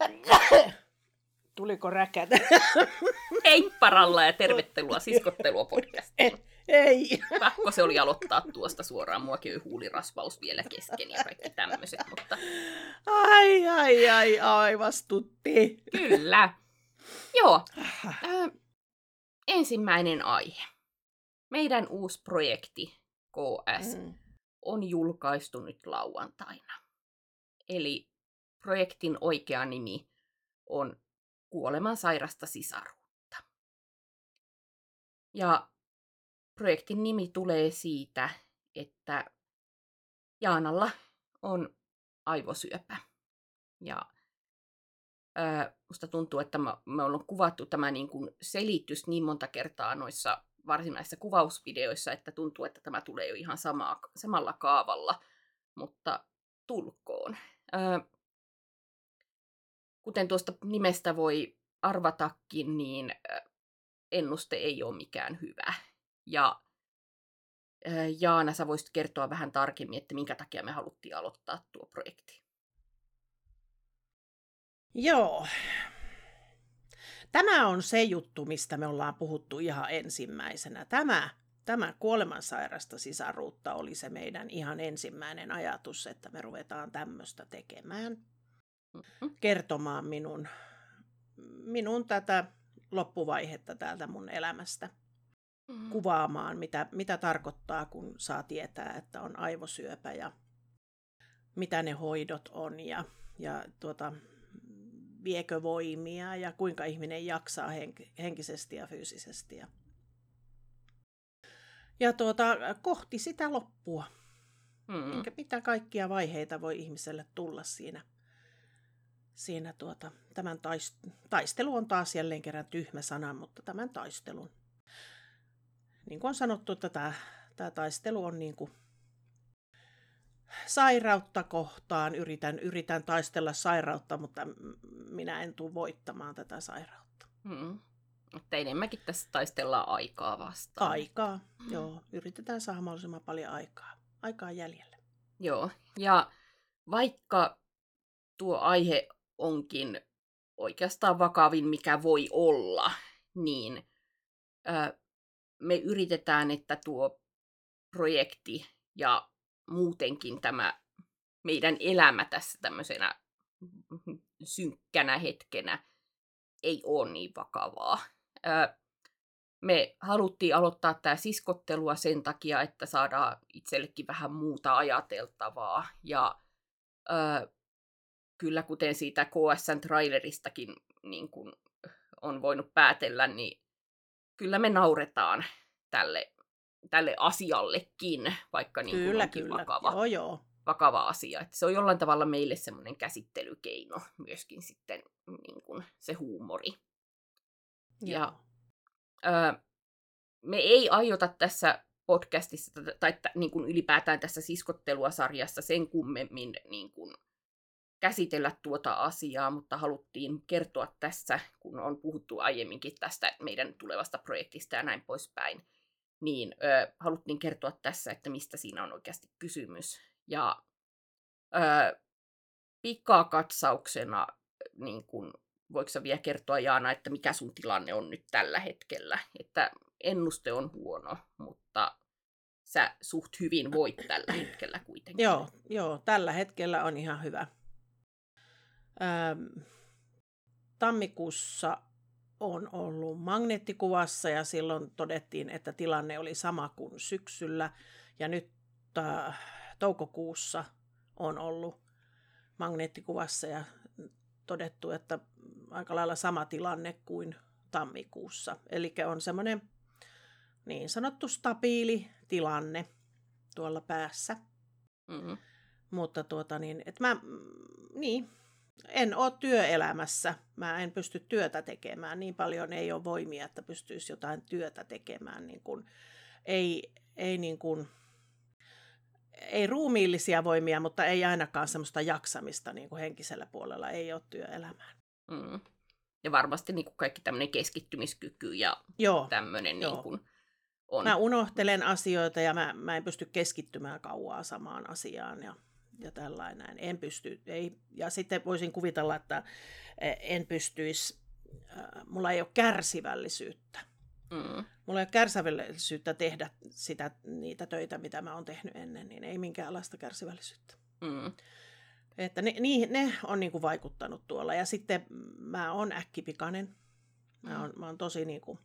Tuliko räkät? Heipparalla ja tervetuloa siskottelua podcastiin. Ei. Pakko se oli aloittaa tuosta suoraan. Muakin oli huulirasvaus vielä kesken ja kaikki tämmöiset, mutta Ai, ai, ai, aivastutti. kyllä. Joo. Ö, ensimmäinen aihe. Meidän uusi projekti KS Mm. on julkaistu nyt lauantaina. Eli projektin oikea nimi on Kuoleman sairasta sisaruutta. Ja projektin nimi tulee siitä, että Jaanalla on aivosyöpä. Ja musta tuntuu, että me, ollaan kuvattu tämä niin kuin selitys niin monta kertaa noissa varsinaisissa kuvausvideoissa, että tuntuu, että tämä tulee jo ihan samaa, samalla kaavalla, mutta tulkoon. Kuten tuosta nimestä voi arvatakin, niin ennuste ei ole mikään hyvä. Ja Jaana, sä voisit kertoa vähän tarkemmin, että minkä takia me haluttiin aloittaa tuo projekti. Joo. Tämä on se juttu, mistä me ollaan puhuttu ihan ensimmäisenä. Tämä, tämä kuolemansairasta sisaruutta oli se meidän ihan ensimmäinen ajatus, että me ruvetaan tämmöistä tekemään. Kertomaan minun, minun tätä loppuvaihetta täältä mun elämästä. Kuvaamaan, mitä, mitä tarkoittaa, kun saa tietää, että on aivosyöpä ja mitä ne hoidot on ja, ja tuota, viekö voimia ja kuinka ihminen jaksaa henk- henkisesti ja fyysisesti. Ja, ja tuota, kohti sitä loppua. Mm. Mitä kaikkia vaiheita voi ihmiselle tulla siinä, siinä tuota, tämän taist- taistelu on taas jälleen kerran tyhmä sana, mutta tämän taistelun. Niin kuin on sanottu, että tämä, tämä taistelu on niin kuin sairautta kohtaan. Yritän, yritän taistella sairautta, mutta minä en tule voittamaan tätä sairautta. Mm. Että enemmänkin tässä taistellaan aikaa vastaan. Aikaa, joo. Yritetään saada mahdollisimman paljon aikaa. Aikaa jäljellä. Joo, ja vaikka tuo aihe onkin oikeastaan vakavin, mikä voi olla, niin ö, me yritetään, että tuo projekti ja muutenkin tämä meidän elämä tässä tämmöisenä synkkänä hetkenä ei ole niin vakavaa. Ö, me haluttiin aloittaa tämä siskottelua sen takia, että saadaan itsellekin vähän muuta ajateltavaa. Ja ö, kyllä kuten siitä KSN traileristakin niin kun on voinut päätellä, niin kyllä me nauretaan tälle, tälle asiallekin, vaikka niin kyllä, onkin kyllä. vakava, Joo, joo. vakava asia. Et se on jollain tavalla meille semmoinen käsittelykeino myöskin sitten niin kun se huumori. Ja joo. Öö, me ei aiota tässä podcastissa tai t- niin kuin ylipäätään tässä siskottelua sarjassa sen kummemmin niin kuin käsitellä tuota asiaa, mutta haluttiin kertoa tässä, kun on puhuttu aiemminkin tästä meidän tulevasta projektista ja näin poispäin, niin ö, haluttiin kertoa tässä, että mistä siinä on oikeasti kysymys. Ja ö, pikakatsauksena, niin kun, voiko sä vielä kertoa Jaana, että mikä sun tilanne on nyt tällä hetkellä? Että ennuste on huono, mutta sä suht hyvin voit tällä hetkellä kuitenkin. Joo, joo, tällä hetkellä on ihan hyvä. Ähm, tammikuussa on ollut magneettikuvassa ja silloin todettiin, että tilanne oli sama kuin syksyllä. Ja nyt äh, toukokuussa on ollut magneettikuvassa ja todettu, että aika lailla sama tilanne kuin tammikuussa. Eli on semmoinen niin sanottu stabiili tilanne tuolla päässä. Mm-hmm. Mutta tuota niin, että mä, mm, niin, en ole työelämässä. Mä en pysty työtä tekemään. Niin paljon ei ole voimia, että pystyisi jotain työtä tekemään. Niin kuin, ei, ei, niin kuin, ei ruumiillisia voimia, mutta ei ainakaan semmoista jaksamista niin kuin henkisellä puolella ei ole työelämään. Mm. Ja varmasti niin kuin kaikki tämmöinen keskittymiskyky ja Joo, tämmöinen joo. niin kuin on. mä unohtelen asioita ja mä, mä en pysty keskittymään kauaa samaan asiaan. Ja, ja tällainen. En pysty, ei, ja sitten voisin kuvitella, että eh, en pystyisi, mulla ei ole kärsivällisyyttä. Mm. Mulla ei ole kärsivällisyyttä tehdä sitä, niitä töitä, mitä mä oon tehnyt ennen, niin ei minkäänlaista kärsivällisyyttä. Mm. Että ne, ne, ne on niin kuin vaikuttanut tuolla. Ja sitten mä oon äkkipikainen. Mä oon, mä oon tosi niin kuin...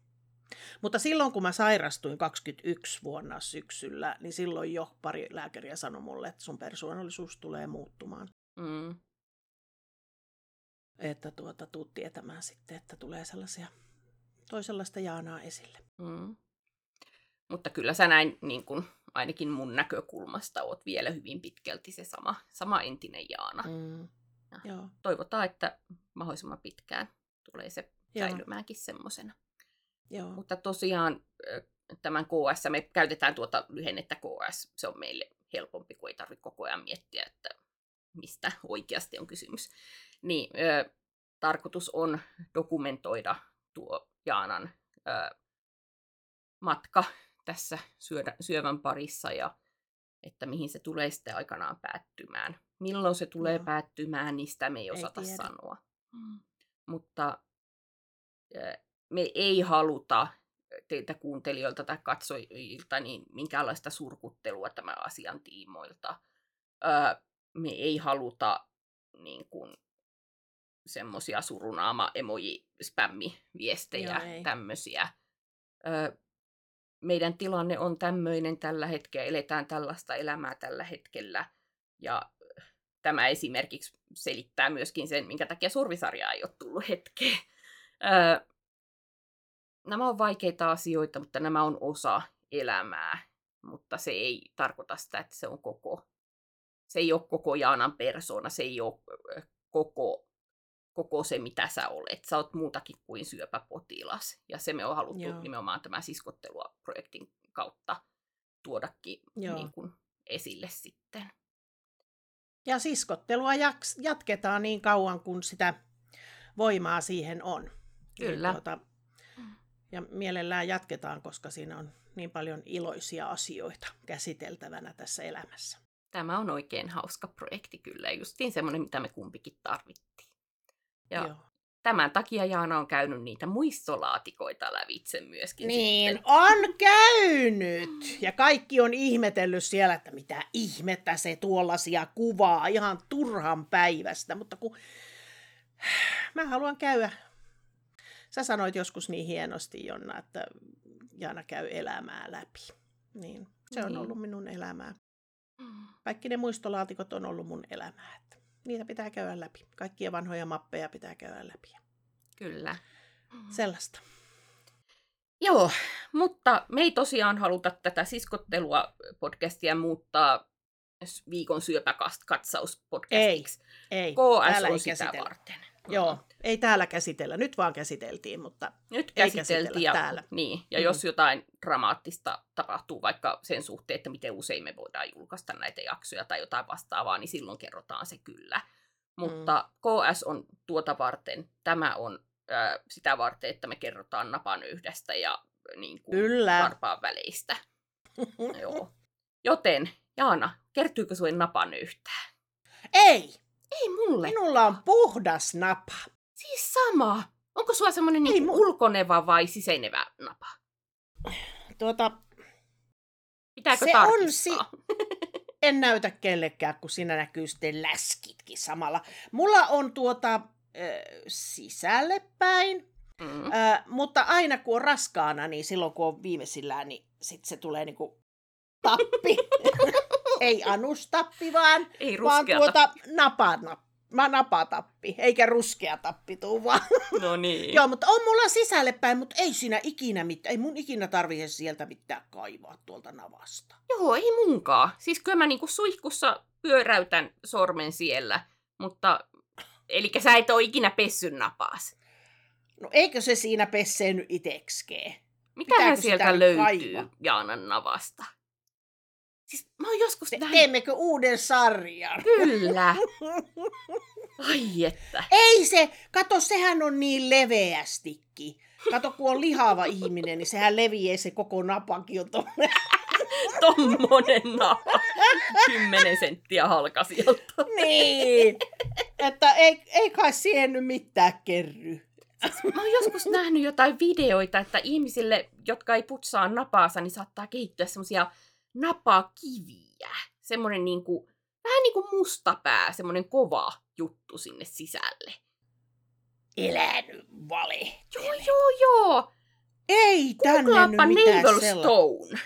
Mutta silloin, kun mä sairastuin 21 vuonna syksyllä, niin silloin jo pari lääkäriä sanoi mulle, että sun persoonallisuus tulee muuttumaan. Mm. Että tuota, tuut tietämään sitten, että tulee sellaisia toisenlaista Jaanaa esille. Mm. Mutta kyllä sä näin, niin kun, ainakin mun näkökulmasta, oot vielä hyvin pitkälti se sama, sama entinen Jaana. Mm. Ja Joo. Toivotaan, että mahdollisimman pitkään tulee se säilymäänkin semmoisena. Mutta tosiaan tämän KS, me käytetään tuota lyhennettä KS, se on meille helpompi, kun ei tarvitse koko ajan miettiä, että mistä oikeasti on kysymys. Niin, ö, tarkoitus on dokumentoida tuo Jaanan ö, matka tässä syödä, syövän parissa ja että mihin se tulee sitten aikanaan päättymään. Milloin se tulee no. päättymään, niin sitä me ei osata ei sanoa. Mm. Mutta me ei haluta teiltä kuuntelijoilta tai katsojilta niin minkäänlaista surkuttelua tämän asian tiimoilta. me ei haluta niin kuin, semmoisia surunaama emoji spämmi viestejä tämmöisiä meidän tilanne on tämmöinen tällä hetkellä, eletään tällaista elämää tällä hetkellä. Ja tämä esimerkiksi selittää myöskin sen, minkä takia survisarjaa ei ole tullut hetkeen. Öö, nämä on vaikeita asioita, mutta nämä on osa elämää. Mutta se ei tarkoita sitä, että se on koko, se ei ole koko Jaanan persona, se ei ole koko koko se, mitä sä olet. Sä oot muutakin kuin syöpäpotilas. Ja se me on haluttu Joo. nimenomaan tämän siskottelua projektin kautta tuodakin niin kuin, esille sitten. Ja siskottelua jatketaan niin kauan, kun sitä voimaa siihen on. Kyllä. Ja, tuota, ja mielellään jatketaan, koska siinä on niin paljon iloisia asioita käsiteltävänä tässä elämässä. Tämä on oikein hauska projekti kyllä, justiin semmoinen, mitä me kumpikin tarvittiin. Ja Joo. tämän takia Jaana on käynyt niitä muistolaatikoita lävitse myöskin. Niin, sitten. on käynyt! Ja kaikki on ihmetellyt siellä, että mitä ihmettä se tuollaisia kuvaa ihan turhan päivästä. Mutta kun mä haluan käydä Sä sanoit joskus niin hienosti, Jonna, että Jaana käy elämää läpi. Niin, se on niin. ollut minun elämää. Mm. Kaikki ne muistolaatikot on ollut mun elämää niitä pitää käydä läpi. Kaikkia vanhoja mappeja pitää käydä läpi. Kyllä. Sellaista. Joo, mutta me ei tosiaan haluta tätä siskottelua podcastia muuttaa viikon syöpäkatsauspodcastiksi. Ei, ei. KS on sitä käsitellä. varten. Joo, ei täällä käsitellä. Nyt vaan käsiteltiin, mutta Nyt käsiteltiin ja, täällä. Niin, ja mm. jos jotain dramaattista tapahtuu vaikka sen suhteen, että miten usein me voidaan julkaista näitä jaksoja tai jotain vastaavaa, niin silloin kerrotaan se kyllä. Mutta mm. KS on tuota varten. Tämä on äh, sitä varten, että me kerrotaan napan yhdestä ja niin kuin, kyllä. varpaan väleistä. Joo. Joten, Jaana, kertyykö sinulle napan yhtään? Ei! Ei mulle. Minulla on puhdas napa. Siis sama. Onko sulla semmoinen niin ulkoneva vai siseinevä napa? Tuota, Pitääkö se on si- En näytä kellekään, kun siinä näkyy sitten läskitkin samalla. Mulla on tuota äh, sisälle päin, mm. äh, mutta aina kun on raskaana, niin silloin kun on viimeisillään, niin sit se tulee niinku tappi. ei anustappi, vaan, ei vaan tuota napa, napa, napatappi, eikä ruskea tappi tuu vaan. No niin. Joo, mutta on mulla sisälle päin, mutta ei siinä ikinä mitään, ei mun ikinä tarvitse sieltä mitään kaivaa tuolta navasta. Joo, ei munkaan. Siis kyllä mä niinku suihkussa pyöräytän sormen siellä, mutta eli sä et ole ikinä pessyn napaas. No eikö se siinä pessee nyt itekskeen? Mitähän sieltä löytyy kaivaa? Jaanan navasta? Siis mä oon joskus Te- Teemmekö uuden sarjan? Kyllä. Ai että. Ei se, kato sehän on niin leveästikin. Kato kun on lihava ihminen, niin sehän leviää se koko napakin on Tommonen napa. Kymmenen senttiä halkasilta. niin, että ei, ei kai siihen nyt mitään kerry. Mä oon joskus nähnyt jotain videoita, että ihmisille, jotka ei putsaa napaansa, niin saattaa kehittyä semmosia napakiviä. Semmoinen niinku, vähän niin kuin mustapää, semmoinen kova juttu sinne sisälle. Elänyt vale. Joo, joo, joo. Ei tänne nyt mitään sellaista. Stone.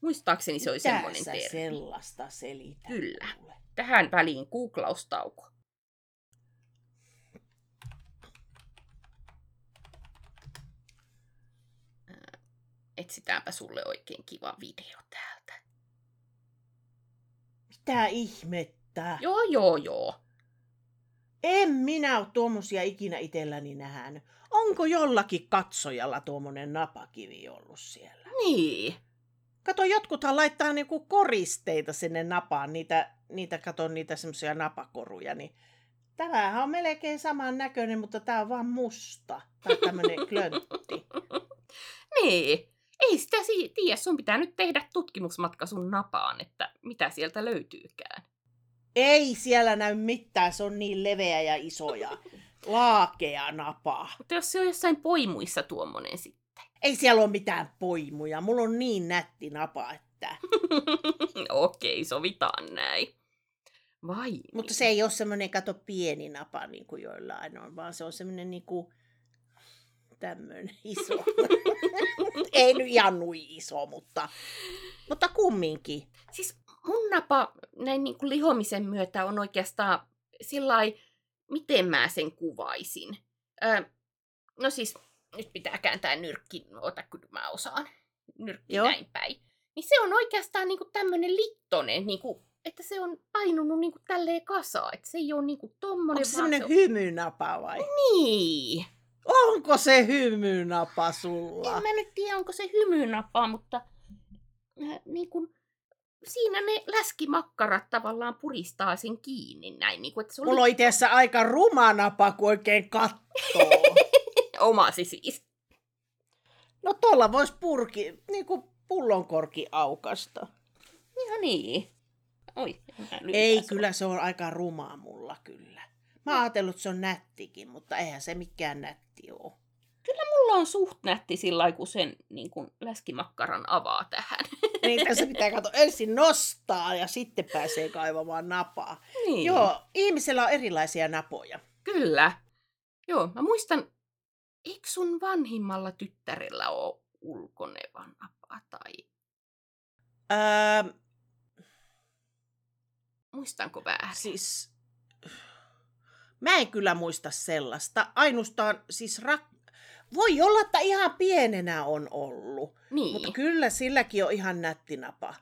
Muistaakseni se oli Mitä semmoinen termi. sellaista selität Kyllä. mulle? Tähän väliin gooklaustauko. Etsitäänpä sulle oikein kiva video täältä. Mitä ihmettä? Joo, joo, joo. En minä ole tuommoisia ikinä itselläni nähnyt. Onko jollakin katsojalla tuommoinen napakivi ollut siellä? Niin. Kato, jotkuthan laittaa niinku koristeita sinne napaan, niitä, niitä kato niitä semmoisia napakoruja, niin tämähän on melkein saman näköinen, mutta tämä on vaan musta. Tai tämmöinen klöntti. Niin. Ei sitä si- tiedä, sun pitää nyt tehdä tutkimusmatka sun napaan, että mitä sieltä löytyykään. Ei siellä näy mitään, se on niin leveä ja iso ja laakea napa. Mutta jos se on jossain poimuissa tuommoinen sitten. Ei siellä ole mitään poimuja, mulla on niin nätti napa, että... Okei, sovitaan näin. Vai Mutta niin. se ei ole semmoinen, kato, pieni napa, niin kuin joillain on, vaan se on semmoinen niin kuin tämmöinen iso. ei nyt ihan nui iso, mutta, mutta kumminkin. Siis mun napa näin niin kuin lihomisen myötä on oikeastaan sillä miten mä sen kuvaisin. Öö, no siis, nyt pitää kääntää nyrkki, ota kun mä osaan. Nyrkki Joo. näin päin. Niin se on oikeastaan niin kuin tämmönen littonen, niin kuin, että se on painunut niin kuin tälleen kasaan. Että se ei ole niin kuin tommonen, Onko se vaan semmoinen se on... hymynapa vai? Niin. Onko se hymynapa sulla? En mä nyt tiedä, onko se hymynapa, mutta äh, niin kuin, siinä ne läskimakkarat tavallaan puristaa sen kiinni näin. Niin kuin, että se oli Mulla on itse asiassa aika ruma napa, kun oikein kattoo. omasi siis. No tuolla voisi purki, niin kuin pullonkorki aukasta. Ihan niin. Oi, Ei, kyllä se on aika rumaa mulla kyllä. Mä oon ajatellut, että se on nättikin, mutta eihän se mikään nätti ole. Kyllä mulla on suht nätti sillä kun sen niin kuin läskimakkaran avaa tähän. Niin tässä pitää katsoa ensin nostaa ja sitten pääsee kaivamaan napaa. niin. Joo, ihmisellä on erilaisia napoja. Kyllä. Joo, mä muistan, eikö sun vanhimmalla tyttärellä ole ulkoneva napa tai Öö, muistanko väärin? siis, mä en kyllä muista sellaista. Ainustaan, siis rak- voi olla, että ihan pienenä on ollut. niin. Mutta kyllä silläkin on ihan nätti napa.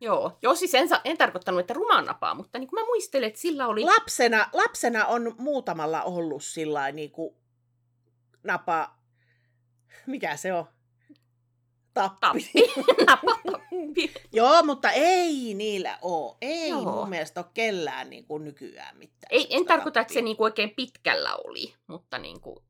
Joo, joo siis en, en tarkoittanut, että rumaan napaa, mutta niin kuin mä muistelen, että sillä oli... Lapsena, lapsena on muutamalla ollut sillä niin kuin napa, mikä se on? Tappi. Tappi. Joo, mutta ei niillä ole. Ei Joo. mun mielestä ole kellään niin kuin nykyään mitään. Ei, en tarkoita, että se tappia. niinku oikein pitkällä oli, mutta niinku,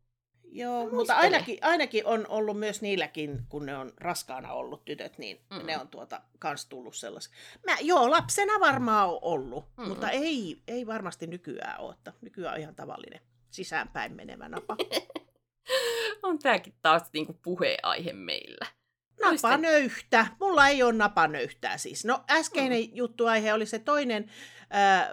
Joo, Mä mutta ainakin, ainakin on ollut myös niilläkin, kun ne on raskaana ollut tytöt, niin Mm. ne on tuota, kans tullut sellaisia. Mä, joo, lapsena varmaan on ollut, Mm. mm. mutta ei, ei varmasti nykyään ole. että Nykyään on ihan tavallinen sisäänpäin menevä napa. on tääkin taas niinku puheaihe meillä. Napanöyhtä. Mulla ei ole napanöyhtää siis. No äskeinen mm. juttuaihe oli se toinen. Äh,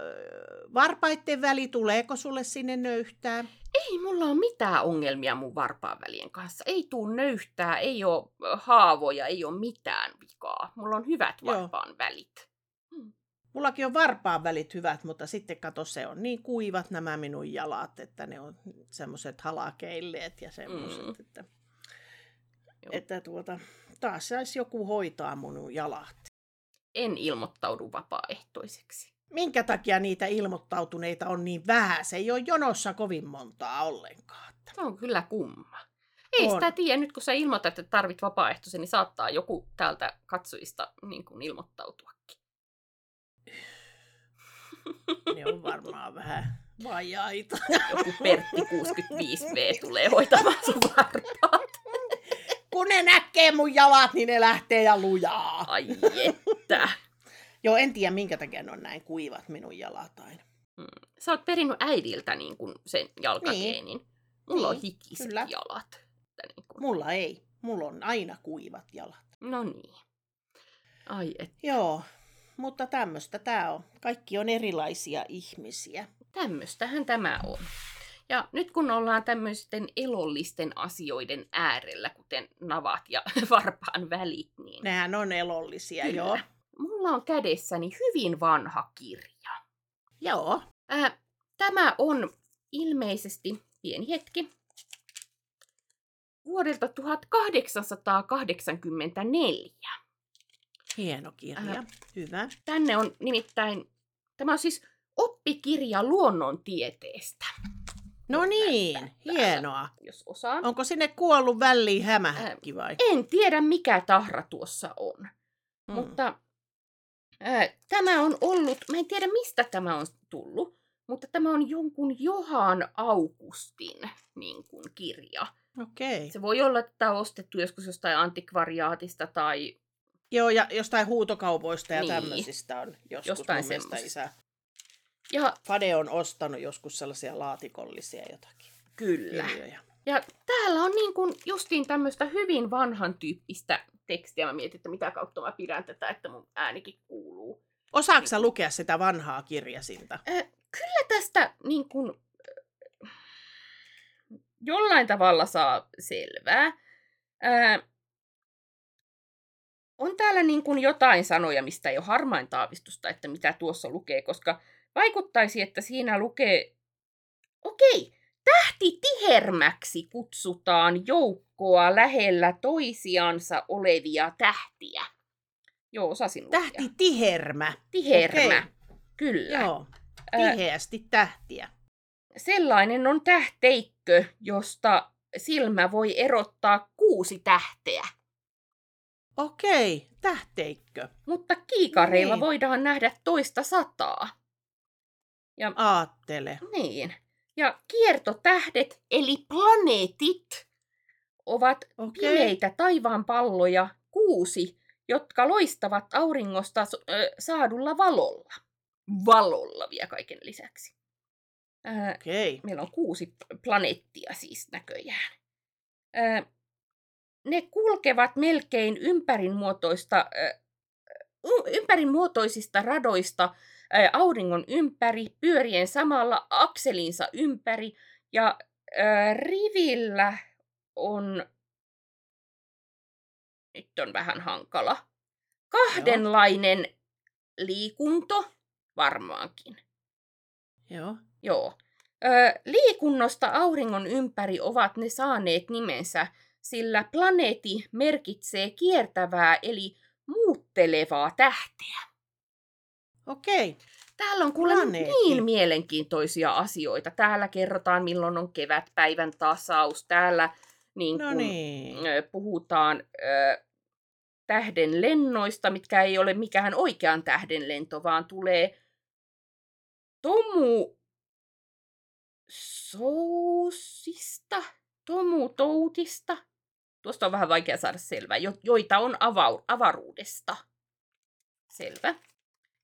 varpaitten väli, tuleeko sulle sinne nöyhtää? Ei mulla ole mitään ongelmia mun varpaanvälien kanssa. Ei tuu nöyhtää, ei ole haavoja, ei ole mitään vikaa. Mulla on hyvät Joo. varpaan välit. Mullakin on varpaan välit hyvät, mutta sitten kato, se on niin kuivat nämä minun jalat, että ne on semmoiset halakeilleet ja semmoiset, Mm. mm. että, Joo. että tuota, taas saisi joku hoitaa mun jalat. En ilmoittaudu vapaaehtoiseksi. Minkä takia niitä ilmoittautuneita on niin vähän? Se ei ole jonossa kovin montaa ollenkaan. Se on kyllä kumma. Ei On. sitä tiedä, nyt kun sä ilmoitat, että tarvit vapaaehtoisen, niin saattaa joku täältä katsojista niin kuin ilmoittautuakin. Ne on varmaan vähän vajaita. Joku Pertti 65V tulee hoitamaan sun varpaat. Kun ne näkee mun jalat, niin ne lähtee ja lujaa. Ai että. Joo, en tiedä minkä takia ne on näin kuivat minun jalat aina. Sä oot perinnyt äidiltä niin kuin sen jalkageenin. Mulla on Niin, hikiset kyllä. jalat. Että Niin kuin. Mulla ei. Mulla on aina kuivat jalat. No niin. Ai et, Joo, mutta tämmöistä tämä on. Kaikki on erilaisia ihmisiä. tämmöstähän tämä on. Ja nyt kun ollaan tämmöisten elollisten asioiden äärellä, kuten navat ja varpaan välit, niin Nehän on elollisia, Kyllä. joo. mulla on kädessäni hyvin vanha kirja. Joo. Ää, tämä on ilmeisesti, pieni hetki, vuodelta 1884. Hieno kirja. Äh. Hyvä. Tänne on nimittäin, tämä on siis oppikirja luonnontieteestä, No niin, täällä. hienoa. jos osaa. Onko sinne kuollut väliin hämähäkki vai? En tiedä, mikä tahra tuossa on, Mm. mutta ää, tämä on ollut, mä en tiedä mistä tämä on tullut, mutta tämä on jonkun Johan Augustin niin kuin, kirja. Okei. Se voi olla, että tämä on ostettu joskus jostain antikvariaatista tai Joo, ja jostain huutokaupoista ja Niin. tämmöisistä on joskus Jostain mun isä. Ja Fade on ostanut joskus sellaisia laatikollisia jotakin kyllä. kirjoja. Ja täällä on niin kuin justiin tämmöistä hyvin vanhan tyyppistä tekstiä. Mä mietin, että mitä kautta mä pidän tätä, että mun äänikin kuuluu. Osaatko sä lukea sitä vanhaa kirjasinta? Äh, kyllä tästä niin kuin, äh, jollain tavalla saa selvää. Äh, on täällä niin kuin jotain sanoja, mistä ei ole harmainta aavistusta, että mitä tuossa lukee, koska vaikuttaisi, että siinä lukee, okei, tähti tihermäksi kutsutaan joukkoa lähellä toisiansa olevia tähtiä. Joo, osasin lukea. Tähti tihermä. Tihermä, Okei. kyllä. Joo, tiheästi tähtiä. sellainen on tähteikkö, josta silmä voi erottaa kuusi tähteä. Okei, tähteikkö. Mutta kiikareilla Niin. voidaan nähdä toista sataa. Aattele. Niin. Ja kiertotähdet, eli planeetit, ovat Okei. pimeitä taivaanpalloja, kuusi, jotka loistavat auringosta saadulla valolla. Valolla vielä kaiken lisäksi. Okei. meillä on kuusi planeettia siis näköjään. Ää, ne kulkevat melkein ympärinmuotoista, ympärinmuotoisista radoista ää, auringon ympäri, pyörien samalla akselinsa ympäri, ja ää, rivillä on, nyt on vähän hankala, kahdenlainen liikunto, varmaankin. Joo. Joo. Ö, liikunnosta auringon ympäri ovat ne saaneet nimensä, sillä planeetti merkitsee kiertävää eli muuttelevaa tähteä. Okei. Täällä on kuule Planeetti. niin mielenkiintoisia asioita. Täällä kerrotaan, milloin on kevätpäivän tasaus. Täällä niin No kun, niin. puhutaan ö, tähden lennoista, mitkä ei ole mikään oikean tähden lento, vaan tulee Tomu Sousista, Tomu Toutista. Tuosta on vähän vaikea saada selvää, jo- joita on avau- avaruudesta. Selvä.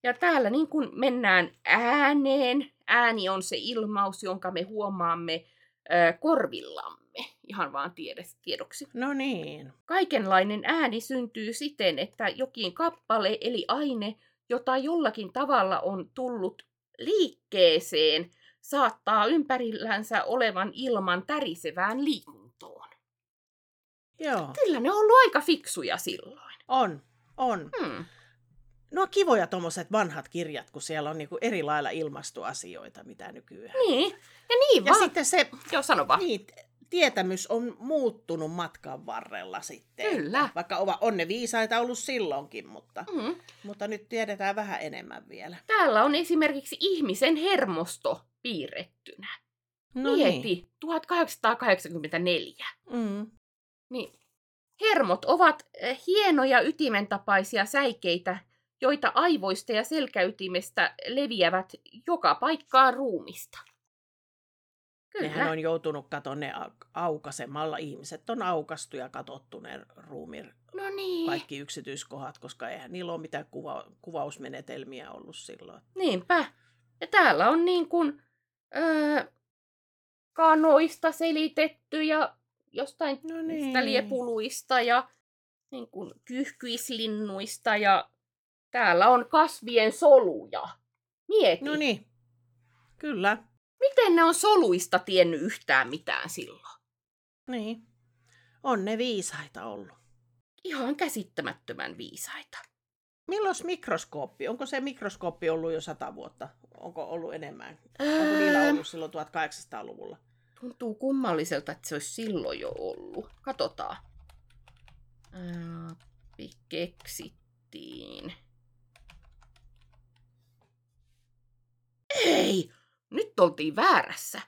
Ja täällä niin kun mennään ääneen, ääni on se ilmaus, jonka me huomaamme ö, korvillamme. Ihan vaan tiedes, tiedoksi. No niin. Kaikenlainen ääni syntyy siten, että jokin kappale eli aine, jota jollakin tavalla on tullut liikkeeseen, saattaa ympärillänsä olevan ilman tärisevään liikuntoon. Joo. Kyllä ne on ollut aika fiksuja silloin. On. On. Hmm. No on kivoja tuommoiset vanhat kirjat, kun siellä on niinku eri lailla ilmastoasioita, mitä nykyään. Niin, ja niin Ja vaan. sitten se Joo, sano vaan. niin, tietämys on muuttunut matkan varrella sitten. Kyllä. Vaikka ova- on ne viisaita ollut silloinkin, mutta, Mm. mutta nyt tiedetään vähän enemmän vielä. Täällä on esimerkiksi ihmisen hermosto piirrettynä. No Mieti, niin. 1884. Mm. Niin. Hermot ovat eh, hienoja ytimentapaisia säikeitä, joita aivoista ja selkäytimestä leviävät joka paikkaan ruumista. Kyllä. Nehän on joutunut katon ne au- aukaisemalla. Ihmiset on aukastu ja katsottu ne ruumiin No niin. kaikki yksityiskohdat, koska eihän niillä ole mitään kuva- kuvausmenetelmiä ollut silloin. Niinpä. Ja täällä on niin kuin, öö, kanoista selitetty ja jostain No niistä liepuluista ja niin kuin kyyhkyislinnuista ja täällä on kasvien soluja. Mieti, No niin, kyllä. miten ne on soluista tiennyt yhtään mitään silloin? Niin. On ne viisaita ollut. Ihan käsittämättömän viisaita. Milloin mikroskooppi? Onko se mikroskooppi ollut jo sata vuotta? Onko ollut enemmän? Onko niillä Öö, ollut silloin 1800-luvulla? Tuntuu kummalliselta, että se olisi silloin jo ollut. Katsotaan. Appi keksittiin. Ei! Nyt oltiin väärässä.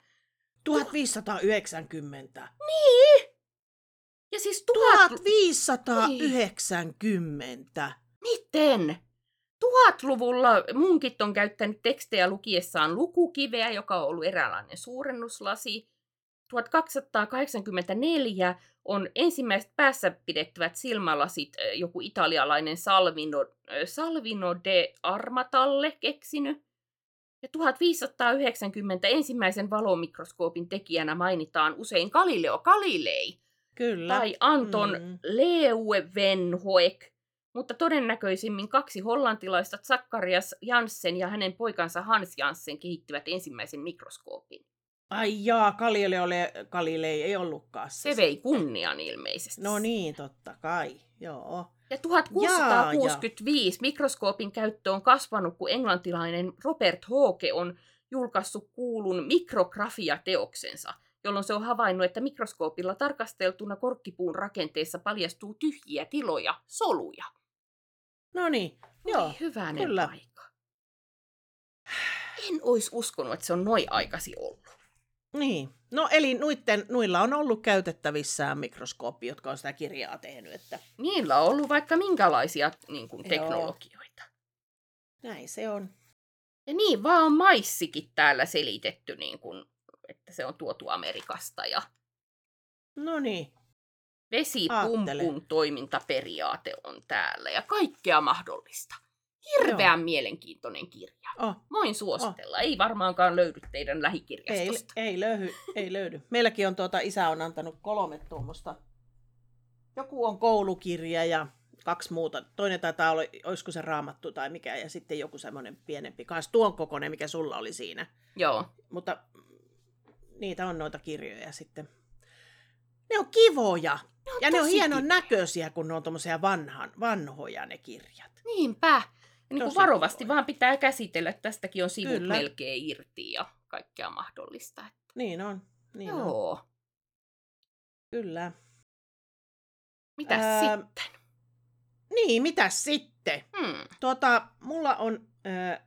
1590. Niin! Ja siis tuhat... 1590. Miten? Tuhatluvulla munkit on käyttänyt tekstejä lukiessaan lukukiveä, joka on ollut eräänlainen suurennuslasi. 1284 on ensimmäiset päässä pidettävät silmälasit joku italialainen Salvino, Salvino de Armatalle keksinyt. Ja 1590 ensimmäisen valomikroskoopin tekijänä mainitaan usein Galileo Galilei Kyllä. tai Anton Mm. Leeuwenhoek, mutta todennäköisimmin kaksi hollantilaista Zacharias Janssen ja hänen poikansa Hans Janssen kehittivät ensimmäisen mikroskoopin. Ai jaa, Galileo Galilei ei ollutkaan se. Se vei kunnian ilmeisesti. No niin, totta kai. Joo. Ja 1665 mikroskoopin käyttö on kasvanut, kun englantilainen Robert Hooke on julkaissut kuulun mikrografiateoksensa, jolloin se on havainnut, että mikroskoopilla tarkasteltuna korkkipuun rakenteessa paljastuu tyhjiä tiloja, soluja. No niin, joo. hyvänen kyllä. aika. En olisi uskonut, että se on noin aikasi ollut. Niin. No eli nuitten, nuilla on ollut käytettävissään mikroskooppi, jotka on sitä kirjaa tehnyt, että Niillä on ollut vaikka minkälaisia niin kuin, Joo. teknologioita. näin se on. Ja niin vaan on maissikin täällä selitetty, niin kuin, että se on tuotu Amerikasta. Ja No niin. vesipumpun Aattele. toimintaperiaate on täällä ja kaikkea mahdollista. Hirveän mielenkiintoinen kirja. Oh, Voin suositella. Ei varmaankaan löydy teidän ei, lähikirjastosta. ei, löydy, ei löydy. Meilläkin on tuota, isä on antanut kolme tuommoista. Joku on koulukirja ja kaksi muuta. Toinen taitaa olla, olisiko se raamattu tai mikä, ja sitten joku semmoinen pienempi, kanssa tuon kokoinen, mikä sulla oli siinä. Joo. Mutta niitä on noita kirjoja sitten. Ne on kivoja. Ne on Ja ne on hienon kivoja. näköisiä, kun ne on vanhan, vanhoja ne kirjat. Niinpä. Niin kuin varovasti kivoja. vaan pitää käsitellä, että tästäkin on sivut Kyllä. melkein irti ja kaikkea mahdollista. Niin on. Niin on. Joo. Kyllä. Mitäs Ää, sitten? Niin, mitäs sitten? Hmm. Tota, mulla on äh,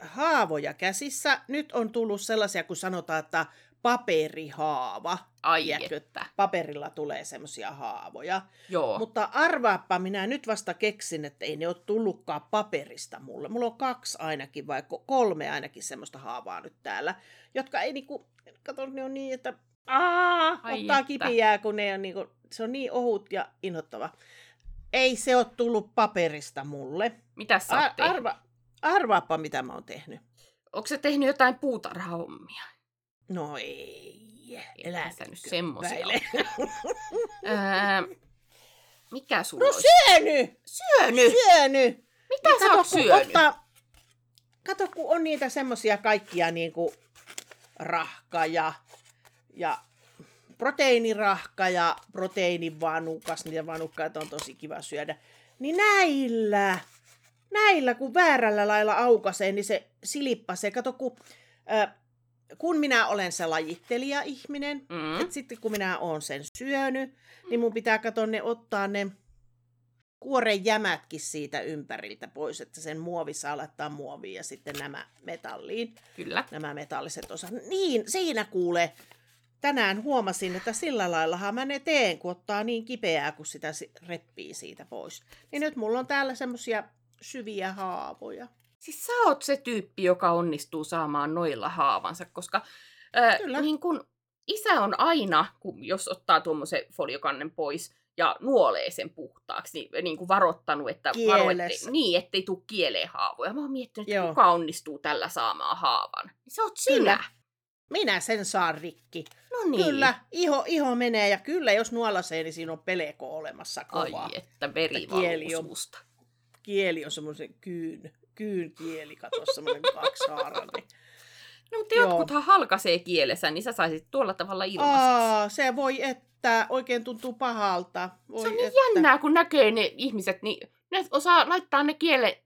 haavoja käsissä. Nyt on tullut sellaisia, kun sanotaan, että paperihaava. Ai Tiedätkö, että. Paperilla tulee semmoisia haavoja. Joo. Mutta arvaappa, minä nyt vasta keksin, että ei ne ole tullutkaan paperista mulle. Mulla on kaksi ainakin, vai ko- kolme ainakin semmoista haavaa nyt täällä, jotka ei niinku, kato, ne on niin, että aa, Ai ottaa että. kipiää, kun ne on niinku, se on niin ohut ja inhottava. Ei se ole tullut paperista mulle. Mitä sä Ar- arva, arvaappa, mitä mä oon tehnyt. Onko se tehnyt jotain puutarhahommia? No ei, Ethän elä nyt väile. Öö, mikä sulla No olisi? syönyt, Syönyt! syönyt. Mitä Niin sä oot kun syönyt? Ottaa, kato, kun on niitä semmoisia kaikkia niin kuin rahka ja, ja proteiinirahka ja proteiinivanukas, niitä vanukkaita on tosi kiva syödä. Niin näillä, näillä kun väärällä lailla aukaisee, niin se silippasee. Kato, kun, äh, kun minä olen se lajittelija-ihminen, Mm. et sitten kun minä oon sen syönyt, niin mun pitää katsoa ne ottaa ne kuoren jämätkin siitä ympäriltä pois, että sen muovi saa laittaa muoviin ja sitten nämä metalliin, Kyllä. nämä metalliset osat. Niin, siinä kuulee. Tänään huomasin, että sillä laillahan mä ne teen, kun ottaa niin kipeää, kun sitä si- reppii siitä pois. Niin nyt mulla on täällä semmosia syviä haavoja. Siis sä oot se tyyppi, joka onnistuu saamaan noilla haavansa, koska ää, Kyllä. niin kun isä on aina, kun, jos ottaa tuommoisen foliokannen pois ja nuolee sen puhtaaksi, niin, niin kuin varoittanut, että varo, ettei, niin, ettei tule kieleen haavoja. Mä oon miettinyt, että Joo. kuka onnistuu tällä saamaan haavan. Se oot sinä. Kyllä. Minä sen saan rikki. No niin. Kyllä, iho, iho menee ja kyllä jos nuolasee, niin siinä on peleko olemassa kova. Ai että veri kieli on, kieli on semmoisen kyyn, kyyn kieli, kato semmoinen kaksihaarainen. No mutta jotkuthan halkaisee kielessä, niin sä saisit tuolla tavalla ilmaiseksi. Aa, se voi että, oikein tuntuu pahalta. Voi se on niin että. jännää, kun näkee ne ihmiset, niin ne osaa laittaa ne kielen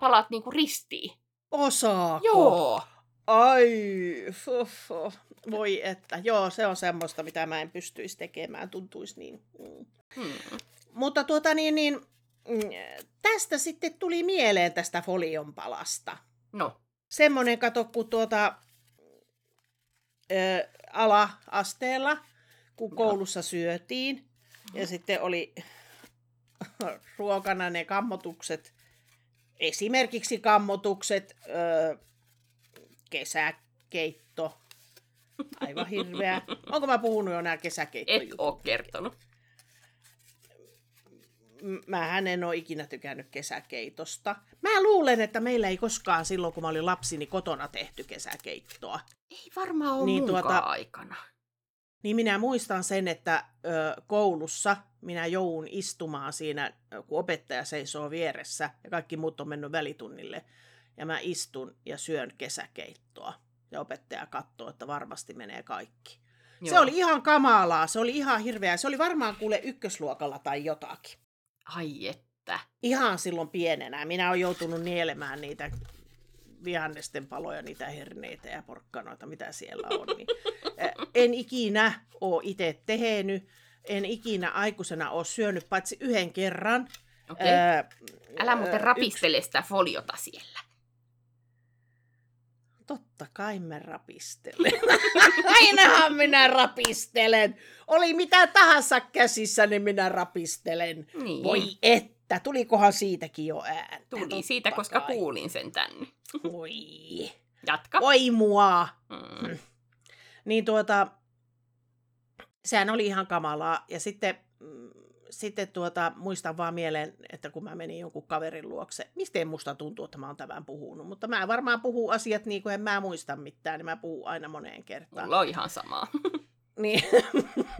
palat niinku ristiin. Osaako? Joo. Ai, fufu. voi että. Joo, se on semmoista, mitä mä en pystyisi tekemään, tuntuisi niin. Mm. Hmm. Mutta tuota niin, niin, tästä sitten tuli mieleen tästä folion palasta. No. Semmoinen kato, kun tuota, ö, ala-asteella, kun no. koulussa syötiin, ja mm. sitten oli ruokana ne kammotukset, esimerkiksi kammotukset, ö, kesäkeitto. Aivan hirveä. Onko mä puhunut jo nämä kesäkeittojutut? Et ole kertonut. Mähän en ole ikinä tykännyt kesäkeitosta. Mä luulen, että meillä ei koskaan silloin, kun mä olin lapsi, niin kotona tehty kesäkeittoa. Ei varmaan ole niin, tuota, aikana. Niin minä muistan sen, että ö, koulussa minä joudun istumaan siinä, kun opettaja seisoo vieressä ja kaikki muut on mennyt välitunnille ja mä istun ja syön kesäkeittoa. Ja opettaja katsoo, että varmasti menee kaikki. Joo. Se oli ihan kamalaa, se oli ihan hirveä. Se oli varmaan kuule ykkösluokalla tai jotakin. Ai että. Ihan silloin pienenä. Minä olen joutunut nielemään niitä vihannesten paloja, niitä herneitä ja porkkanoita, mitä siellä on. Niin, en ikinä ole itse tehnyt, en ikinä aikuisena ole syönyt, paitsi yhden kerran. Okay. Ää, Älä muuten rapistele yks... sitä foliota siellä. Totta kai mä rapistelen. Ainahan minä rapistelen. Oli mitä tahansa käsissä, niin minä rapistelen. Niin. Voi että, tulikohan siitäkin jo ääntä. Tuli Totta siitä, kai. koska kuulin sen tänne. Voi. Jatka. Voi mua. Mm. mm. Niin tuota, sehän oli ihan kamalaa. Ja sitten mm, sitten tuota, muistan vaan mieleen, että kun mä menin jonkun kaverin luokse, mistä musta tuntuu, että mä oon tämän puhunut, mutta mä varmaan puhun asiat niin kuin en mä muista mitään, niin mä puhun aina moneen kertaan. Mulla on ihan sama. niin.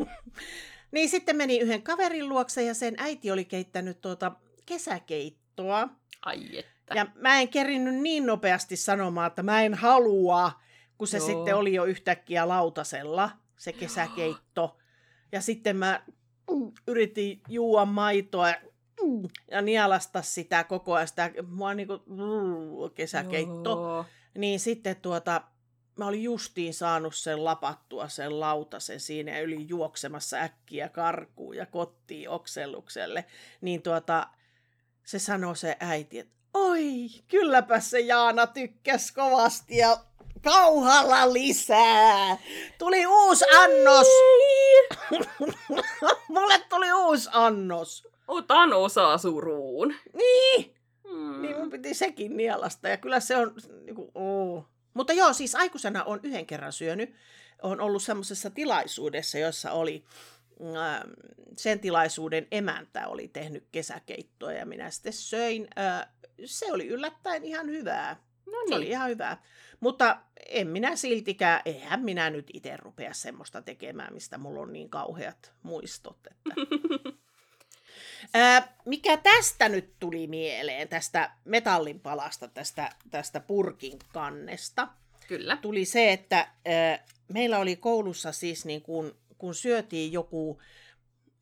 niin sitten meni yhden kaverin luokse ja sen äiti oli keittänyt tuota kesäkeittoa. Ai että. Ja mä en kerinnyt niin nopeasti sanomaan, että mä en halua, kun se Joo. sitten oli jo yhtäkkiä lautasella, se kesäkeitto. Ja sitten mä yritin juua maitoa ja nialasta sitä koko ajan, sitä mua niinku kesäkeitto. Joo. Niin sitten tuota, mä olin justiin saanut sen lapattua sen lautasen siinä ja yli juoksemassa äkkiä karkuun ja kotiin oksellukselle. Niin tuota, se sanoi se äiti, että oi, kylläpä se Jaana tykkäs kovasti ja kauhalla lisää. Tuli uusi annos. Mulle tuli uusi annos. Otan osaa suruun. Niin. Hmm. Niin mun piti sekin nielasta. Ja kyllä se on... Niin kuin, oh. Mutta joo, siis aikuisena on yhden kerran syönyt. On ollut semmoisessa tilaisuudessa, jossa oli äh, sen tilaisuuden emäntä oli tehnyt kesäkeittoa ja minä sitten söin. Äh, se oli yllättäen ihan hyvää. No niin. Se oli ihan hyvää. Mutta en minä siltikään, eihän minä nyt itse rupea semmoista tekemään, mistä mulla on niin kauheat muistot. Että... Ää, mikä tästä nyt tuli mieleen, tästä metallinpalasta, tästä, tästä purkin kannesta? Kyllä. Tuli se, että ää, meillä oli koulussa siis niin kun, kun syötiin joku,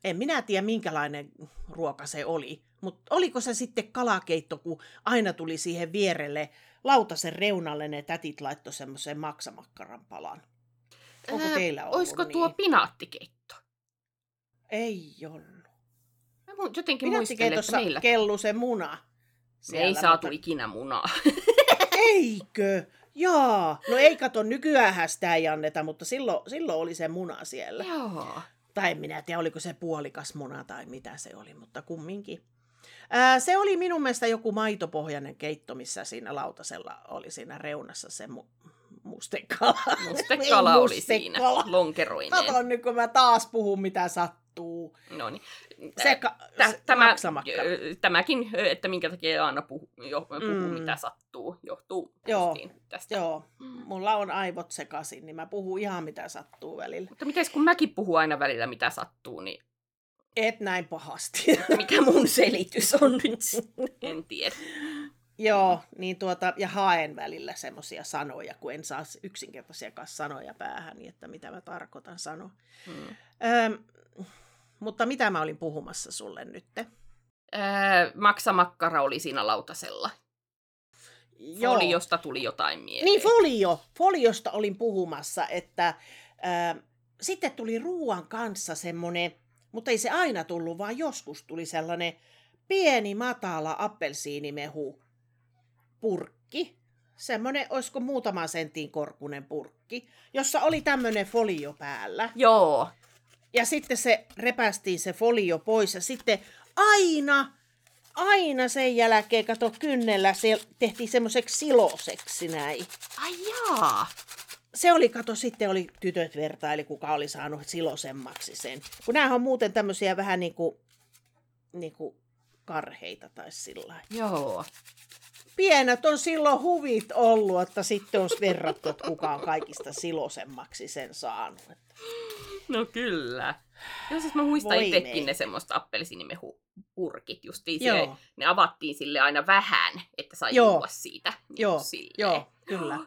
en minä tiedä minkälainen ruoka se oli, mutta oliko se sitten kalakeitto, kun aina tuli siihen vierelle lautasen reunalle ne tätit laittoi semmoisen maksamakkaran palan. Onko Ää, teillä ollut Olisiko niin? tuo pinaattikeitto? Ei ollut. Mä jotenkin muistelen, että meillä... kellu se muna. Me ei saatu mutta... ikinä munaa. Eikö? Jaa. No ei kato, nykyään sitä ei anneta, mutta silloin, silloin oli se muna siellä. Joo. Tai en minä tiedä, oliko se puolikas muna tai mitä se oli, mutta kumminkin. Se oli minun mielestä joku maitopohjainen keitto, missä siinä lautasella oli siinä reunassa se mu- mustekala. Mustekala oli siinä, mustekala. lonkeroineen. Kato nyt, kun mä taas puhun, mitä sattuu. No niin. Se, ka- Tä, se tämä, tämäkin, että minkä takia aina puhuu, jo, puhuu Mm. mitä sattuu, johtuu Joo, tästä. Joo, mulla on aivot sekaisin, niin mä puhun ihan mitä sattuu välillä. Mutta miten kun mäkin puhun aina välillä mitä sattuu, niin Et näin pahasti. mikä mun selitys on nyt? En tiedä. Joo, niin tuota, ja haen välillä semmoisia sanoja, kun en saa yksinkertaisiakaan sanoja päähän, niin että mitä mä tarkoitan sanoa. Hmm. Öö, mutta mitä mä olin puhumassa sulle nyt? Öö, maksamakkara oli siinä lautasella. Foliosta tuli jotain mieleen. Niin, folio. Foliosta olin puhumassa, että ö, sitten tuli ruoan kanssa semmoinen, mutta ei se aina tullut, vaan joskus tuli sellainen pieni, matala appelsiinimehu purkki. Semmoinen, olisiko muutaman sentin korkunen purkki, jossa oli tämmöinen folio päällä. Joo, Ja sitten se repästiin se folio pois ja sitten aina, aina sen jälkeen, kato kynnellä, se tehtiin semmoiseksi siloseksi näin. ai jaa. Se oli, kato, sitten oli tytöt vertaili, kuka oli saanut silosemmaksi sen. Kun näähän on muuten tämmöisiä vähän niin kuin, niin kuin karheita tai sillä. Joo. Pienet on silloin huvit ollut, että sitten on verrattu, että kuka on kaikista silosemmaksi sen saanut. No kyllä. Joo, siis mä muistan Voi itsekin mei. ne semmoista appelsiinimehupurkit justiin. Joo. Sille, ne avattiin sille aina vähän, että sai Joo. juua siitä. Niin Joo, silleen. joo, kyllä.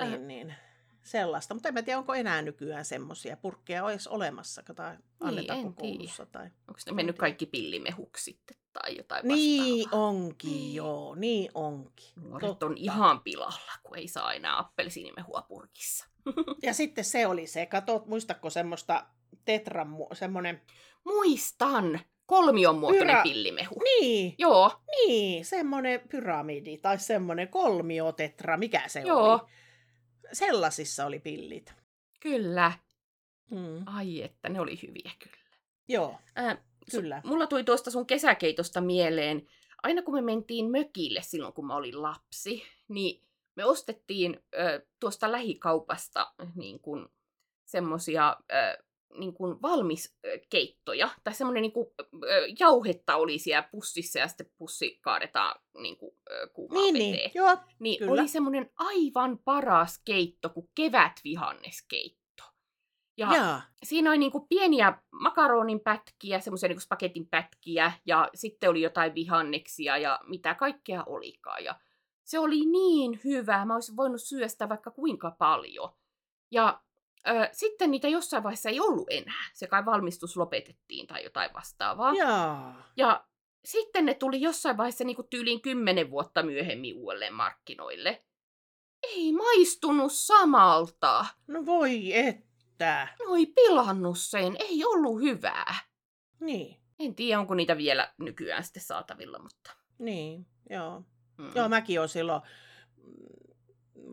Äh. Niin, niin. Sellaista. Mutta en mä tiedä, onko enää nykyään semmoisia purkkeja olisi olemassa tai annetaanko tiedä. koulussa. Tai... Onko ne mennyt kaikki pillimehuksi sitten tai jotain Niin vastaavaa? onkin, Niin. joo, niin onkin. Nuoret on Totta. ihan pilalla, kun ei saa enää appelsiinimehua purkissa. Ja sitten se oli se, kato, muistatko semmoista tetran, semmoinen, Muistan! Kolmion muotoinen Pyrä- pillimehu. niin, Joo, niin, semmoinen pyramidi tai semmoinen kolmiotetra, mikä se Joo. oli. Sellaisissa oli pillit. kyllä. Mm. Ai että, ne oli hyviä kyllä. Joo, Äh, kyllä. Mulla tuli tuosta sun kesäkeitosta mieleen, aina kun me mentiin mökille silloin, kun mä olin lapsi, niin me ostettiin ö, tuosta lähikaupasta niin semmosia ö, niin kuin valmiskeittoja, tai semmoinen niin kuin, jauhetta oli siellä pussissa ja sitten pussi kaadetaan niin kuin, ö, kuumaa Niin, veteen. niin, joo, Niin Kyllä. oli semmoinen aivan paras keitto kuin kevätvihannесkeitto. Ja jaa, siinä oli niinku pieniä makaronin pätkiä, semmoisia niinku spagetin pätkiä, ja sitten oli jotain vihanneksia ja mitä kaikkea olikaan. Ja se oli niin hyvä, mä olisin voinut syödä sitä vaikka kuinka paljon. Ja ö, sitten niitä jossain vaiheessa ei ollut enää. Se kai valmistus lopetettiin tai jotain vastaavaa. jaa. Ja sitten ne tuli jossain vaiheessa niinku tyyliin kymmenen vuotta myöhemmin uudelleen markkinoille. Ei maistunut samalta. No voi että. Ne oli pilannut sen. Ei ollut hyvää. Niin, En tiedä, onko niitä vielä nykyään sitten saatavilla, mutta... niin, joo. Mm. Joo, mäkin olen silloin,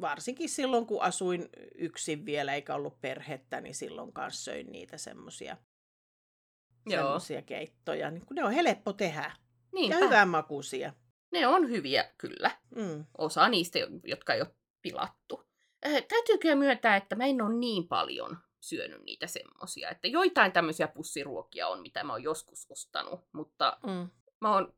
varsinkin silloin kun asuin yksin vielä eikä ollut perhettä, niin silloin kanssa söin niitä semmoisia semmoisia keittoja. Niin kun ne on helppo tehdä Niinpä. ja hyvän makuisia. Ne on hyviä, kyllä. Mm. Osa niistä, jotka ei ole pilattu. Äh, täytyykö myöntää, että mä en ole niin paljon syönyt niitä semmosia. Että joitain tämmöisiä pussiruokia on, mitä mä oon joskus ostanut, mutta Mm. mä oon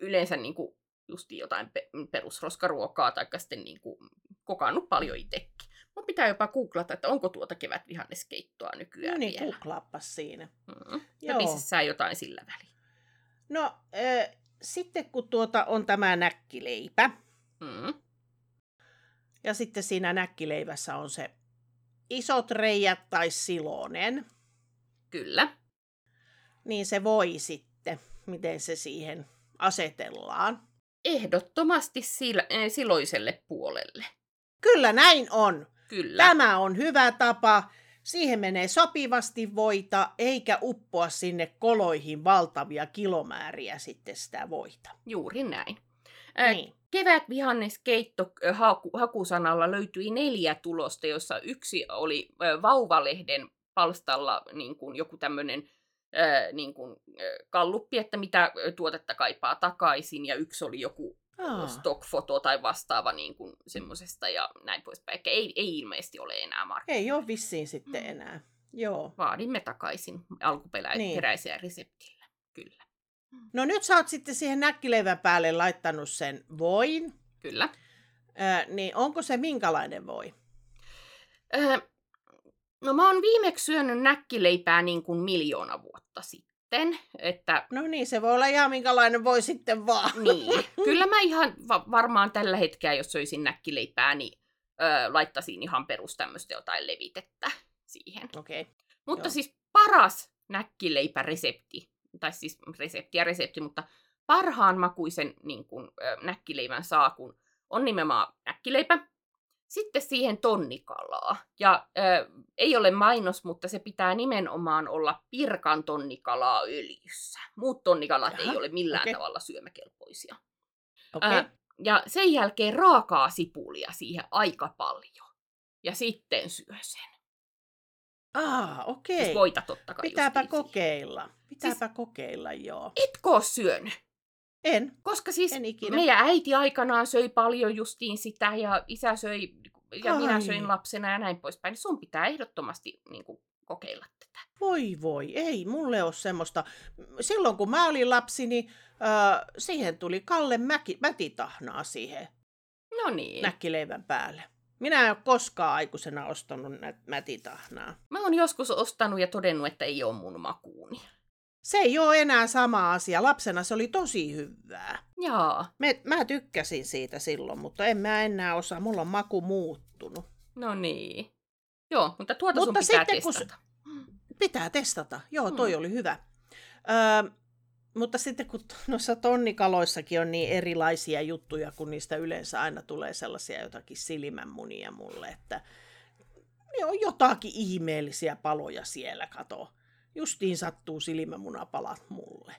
yleensä niinku justi jotain pe- perusroskaruokaa tai sitten niinku kokannut paljon itsekin. Mun pitää jopa googlata, että onko tuota kevätvihanneskeittoa nykyään No niin, vielä. googlaappas siinä. Mm. Höpise sä jotain sillä väliin. No, äh, sitten kun tuota on tämä näkkileipä, Mm. ja sitten siinä näkkileivässä on se isot reijät tai silonen, Kyllä. niin se voi sitten, miten se siihen asetellaan. Ehdottomasti sil- eh, siloiselle puolelle. Kyllä näin on. Kyllä. Tämä on hyvä tapa. Siihen menee sopivasti voita, eikä uppoa sinne koloihin valtavia kilomääriä sitten sitä voita. Juuri näin. Niin. Kevätvihanneskeitto ö, haku, hakusanalla löytyi neljä tulosta, jossa yksi oli ö, vauvalehden palstalla niin kuin joku tämmöinen niin kuin, kalluppi, että mitä tuotetta kaipaa takaisin, ja yksi oli joku Aa. stockfoto tai vastaava niin kuin semmoisesta ja näin poispäin. Eikä ei, ei ilmeisesti ole enää markkinoilla. Ei ole vissiin sitten Mm. enää. Joo. Vaadimme takaisin alkuperäisiä Niin. reseptillä. Kyllä. No nyt sä oot sitten siihen näkkileivän päälle laittanut sen voin. Kyllä. Ää, niin onko se minkälainen voi? Öö, no mä oon viimeksi syönyt näkkileipää niin kuin miljoona vuotta sitten. Että No niin, se voi olla ihan minkälainen voi sitten vaan. niin, kyllä mä ihan va- varmaan tällä hetkellä, jos söisin näkkileipää, niin öö, laittaisin ihan perus tämmöistä jotain levitettä siihen. Okei. Okay. Mutta Joo. siis paras näkkileipäresepti, tai siis resepti ja resepti, mutta parhaan makuisen niin kun, ö, näkkileivän saa, kun on nimenomaan näkkileipä, sitten siihen tonnikalaa. Ja ö, ei ole mainos, mutta se pitää nimenomaan olla pirkan tonnikalaa öljyssä. Muut tonnikalat Jaha, ei ole millään okei. tavalla syömäkelpoisia. Okei. Ää, ja sen jälkeen raakaa sipulia siihen aika paljon. Ja sitten syö sen. Aa, okei. Siis voita totta kai. Pitääpä siihen. kokeilla. Pitääpä kokeilla, joo. Etkö syönyt? En. Koska siis En ikinä. meidän äiti aikanaan söi paljon justiin sitä ja isä söi ja minä Ai. söin lapsena ja näin poispäin. Niin sun pitää ehdottomasti niin kuin, kokeilla tätä. Voi voi, ei mulle ole semmoista. Silloin kun mä olin lapsi, niin äh, siihen tuli Kalle Mäki, mätitahnaa siihen No niin. näkkileivän päälle. Minä en ole koskaan aikuisena ostanut nä- mätitahnaa. Mä oon joskus ostanut ja todennut, että ei ole mun makuuni. Se ei ole enää sama asia. Lapsena se oli tosi hyvää. Jaa, Me, mä tykkäsin siitä silloin, mutta en mä enää osaa. Mulla on maku muuttunut. no niin. Joo, mutta tuota Mutta sun pitää sitten kun testata. Pitää testata. Joo, toi Mm. oli hyvä. Öö, mutta sitten kun noissa tonnikaloissakin on niin erilaisia juttuja, kun niistä yleensä aina tulee sellaisia jotakin silmänmunia mulle, että ne on jotakin ihmeellisiä paloja siellä, kato. Justiin sattuu silmämunapalat mulle.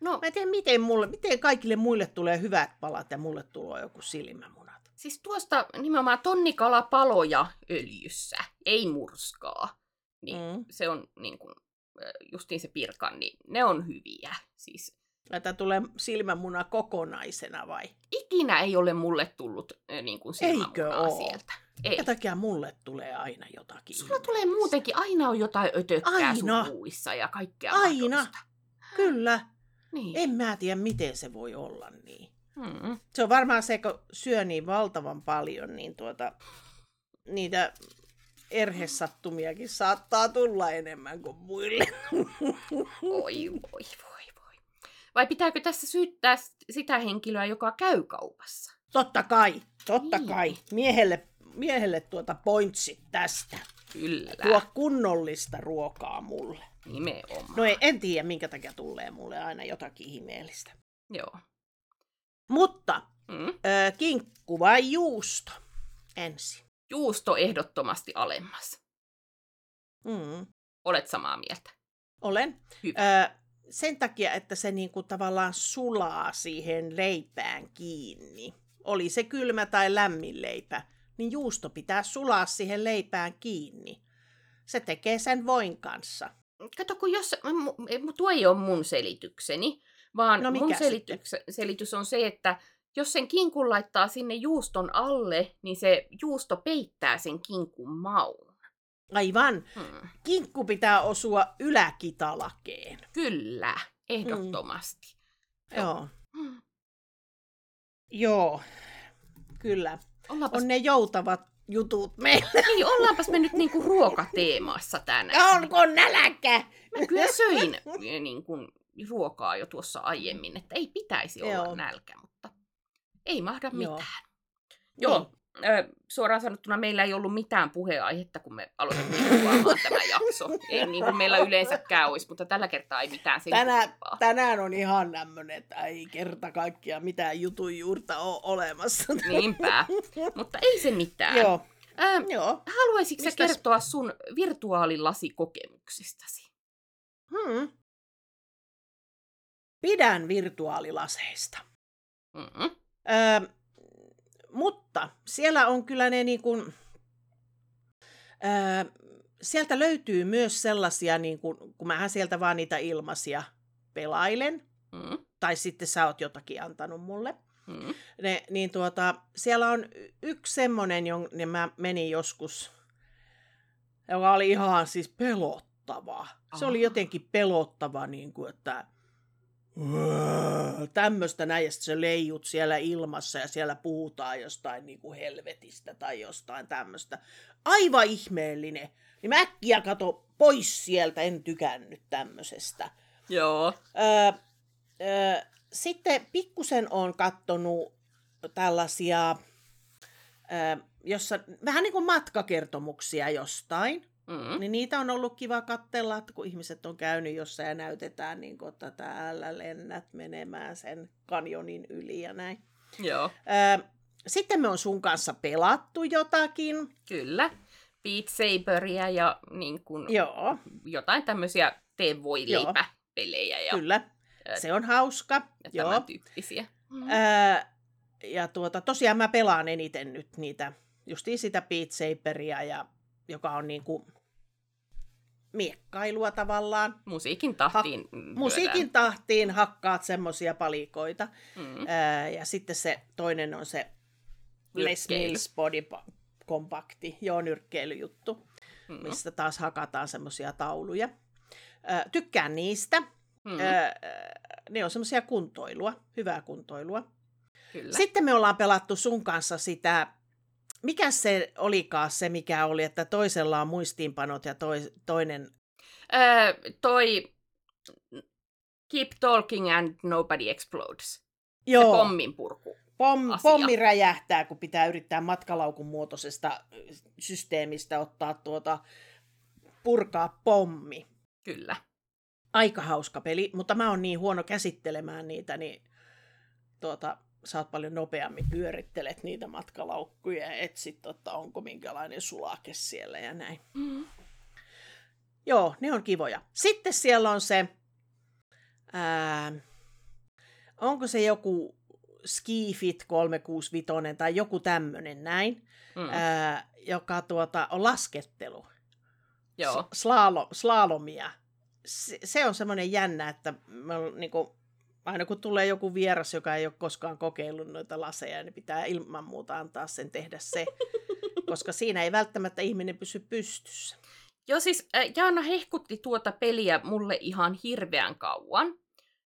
No, Mä en tiedä, miten, mulle, miten kaikille muille tulee hyvät palat ja mulle tulee joku silmämunat. siis tuosta nimenomaan tonnikalapaloja öljyssä, ei murskaa. Niin Mm. se on niin kuin, justiin se pirkan, niin ne on hyviä. Siis Että tulee silmämuna kokonaisena vai? ikinä ei ole mulle tullut niin kuin Eikö silmämunaa oo? sieltä. Ei. Minkä takia mulle tulee aina jotakin? Sulla tulee muutenkin, aina on jotain ötökkää Aina. suvuissa ja kaikkea Aina. mahdollista. Kyllä. Niin. En mä tiedä, miten se voi olla niin. Hmm. Se on varmaan se, kun syö niin valtavan paljon, niin tuota, niitä erhesattumiakin saattaa tulla enemmän kuin muille. Oi, voi, voi. Vai pitääkö tässä syyttää sitä henkilöä, joka käy kaupassa? Totta kai, totta Niin. kai. Miehelle, miehelle tuota pointsit tästä. Kyllä, Tuo kunnollista ruokaa mulle. nimenomaan. No ei, en tiedä, minkä takia tulee mulle aina jotakin ihmeellistä. Joo. Mutta Mm. ö, kinkku vai juusto? Ensin. Juusto ehdottomasti alemmas. Mm. Olet samaa mieltä. Olen. Hyvä. Ö, sen takia, että se niinku tavallaan sulaa siihen leipään kiinni. Oli se kylmä tai lämmin leipä, niin juusto pitää sulaa siihen leipään kiinni. Se tekee sen voin kanssa. Kato, kun jos, mu- tuo ei ole mun selitykseni, vaan No mun selityks, selitys on se, että jos sen kinkun laittaa sinne juuston alle, niin se juusto peittää sen kinkun maun. Aivan. Hmm. Kinkku pitää osua yläkitalakeen. Kyllä, ehdottomasti. Joo. Hmm. Joo. Kyllä. Ollaanpas, On ne joutavat jutut meillä. niin, ollaanpas me nyt niinku ruokateemassa tänään. Onko nälkä? Mä kyllä söin niin kuin, ruokaa jo tuossa aiemmin, että ei pitäisi olla Joo. nälkä, mutta ei mahda Joo. mitään. Joo, ö, suoraan sanottuna meillä ei ollut mitään puheenaihetta, kun me aloitettiin kuvaamaan tämä jakso. Ei niin kuin meillä yleensäkään olisi, mutta tällä kertaa ei mitään sen Tänään, tänään on ihan tämmöinen, että ei kerta kaikkiaan mitään jutun juurta ole olemassa. Niinpä, mutta ei se mitään. Joo, Ö, joo. haluaisitko Mistäs- kertoa sun virtuaalilasikokemuksistasi? Hmm. Pidän virtuaalilaseista. Mm-hmm. Öö, mutta siellä on kyllä ne niin kuin, öö, sieltä löytyy myös sellaisia, niin kuin, kun mähän sieltä vaan niitä ilmaisia pelailen, Mm-hmm. tai sitten sä oot jotakin antanut mulle. Mm. Ne, niin tuota, siellä on yksi semmonen, jonne mä menin joskus, joka oli ihan siis pelottava. Se oli Aa. jotenkin pelottava, niin kuin, että tämmöistä näin, ja se leijut siellä ilmassa ja siellä puhutaan jostain niin kuin helvetistä tai jostain tämmöistä. Aivan ihmeellinen. Niin mä äkkiä kato pois sieltä, en tykännyt tämmöisestä. Joo. Öö, öö, sitten pikkusen on kattonut tällaisia, öö, jossa, vähän niin kuin matkakertomuksia jostain. Mm. Niin niitä on ollut kiva katsella, että kun ihmiset on käynyt jossain ja näytetään, niin kuin, että täällä lennät menemään sen kanjonin yli ja näin. Joo, Öö, sitten me on sun kanssa pelattu jotakin. kyllä. Beat Saberia ja niin kun, Joo, jotain tämmöisiä tee voi leipäpelejä ja, kyllä. Se on hauska. ja Joo. tämän tyyppisiä. Mm. Öö, ja tuota, tosiaan mä pelaan eniten nyt niitä, justiin sitä Beat Saberia, ja, joka on niinku miekkailua tavallaan. Musiikin tahtiin. Ha-. Musiikin tahtiin hakkaat semmosia palikoita. Mm. Öö, ja sitten se toinen on se Les. Mills Body Pa- Compacti, joo, nyrkkeilyjuttu, Mm. mistä taas hakataan semmosia tauluja. Öö, tykkään niistä. Mm. Öö, ne on semmoisia kuntoilua, hyvää kuntoilua. Kyllä. Sitten me ollaan pelattu sun kanssa sitä, mikä se olikaan se, mikä oli, että toisella on muistiinpanot ja toi, toinen... Öö, toi Keep Talking and Nobody Explodes. Se Joo, pommin purku. pom, asia. pommi räjähtää, kun pitää yrittää matkalaukun muotoisesta systeemistä ottaa tuota, purkaa pommi. Kyllä. Aika hauska peli, mutta mä oon niin huono käsittelemään niitä, niin tuota, sä oot paljon nopeammin pyörittelet niitä matkalaukkuja ja etsit, että onko minkälainen sulake siellä ja näin. Mm. Joo, ne on kivoja. Sitten siellä on se, ää, onko se joku Skifit 365 tai joku tämmöinen näin, Mm. ää, joka tuota, on laskettelu. Joo. S- Slaalo, slalomia. Se, se on semmoinen jännä, että me on, niin kuin, aina kun tulee joku vieras, joka ei ole koskaan kokeillut noita laseja, niin pitää ilman muuta antaa sen tehdä se, koska siinä ei välttämättä ihminen pysy pystyssä. Joo, siis äh, Jaana hehkutti tuota peliä mulle ihan hirveän kauan.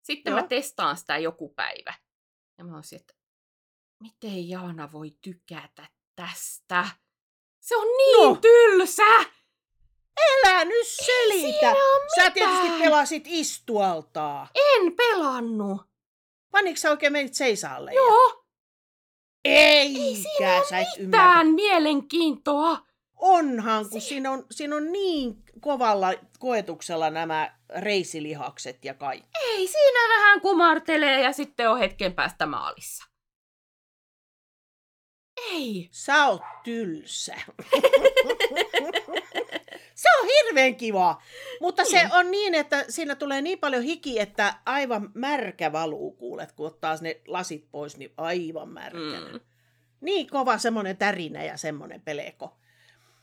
Sitten Joo. mä testaan sitä joku päivä. Ja mä olisin, että miten Jaana voi tykätä tästä? Se on niin No. tylsä! Älä nyt selitä! siinä Sä tietysti pelasit istualtaa. En pelannut. Panitko sä oikein menit seisaalle? Joo, Eikä, sä et ymmärrä. mitään mielenkiintoa. Onhan, kun siinä on, siinä on niin kovalla koetuksella nämä reisilihakset ja kaikki. Ei, siinä vähän kumartelee ja sitten on hetken päästä maalissa. Ei. Sä oot tylsä. se on hirveän kiva, mutta se Niin. on niin, että siinä tulee niin paljon hiki, että aivan märkä valuu kuulet, kun ottaa ne lasit pois, niin aivan märkänä. Mm. Niin kova semmoinen tärinä ja semmoinen peleko.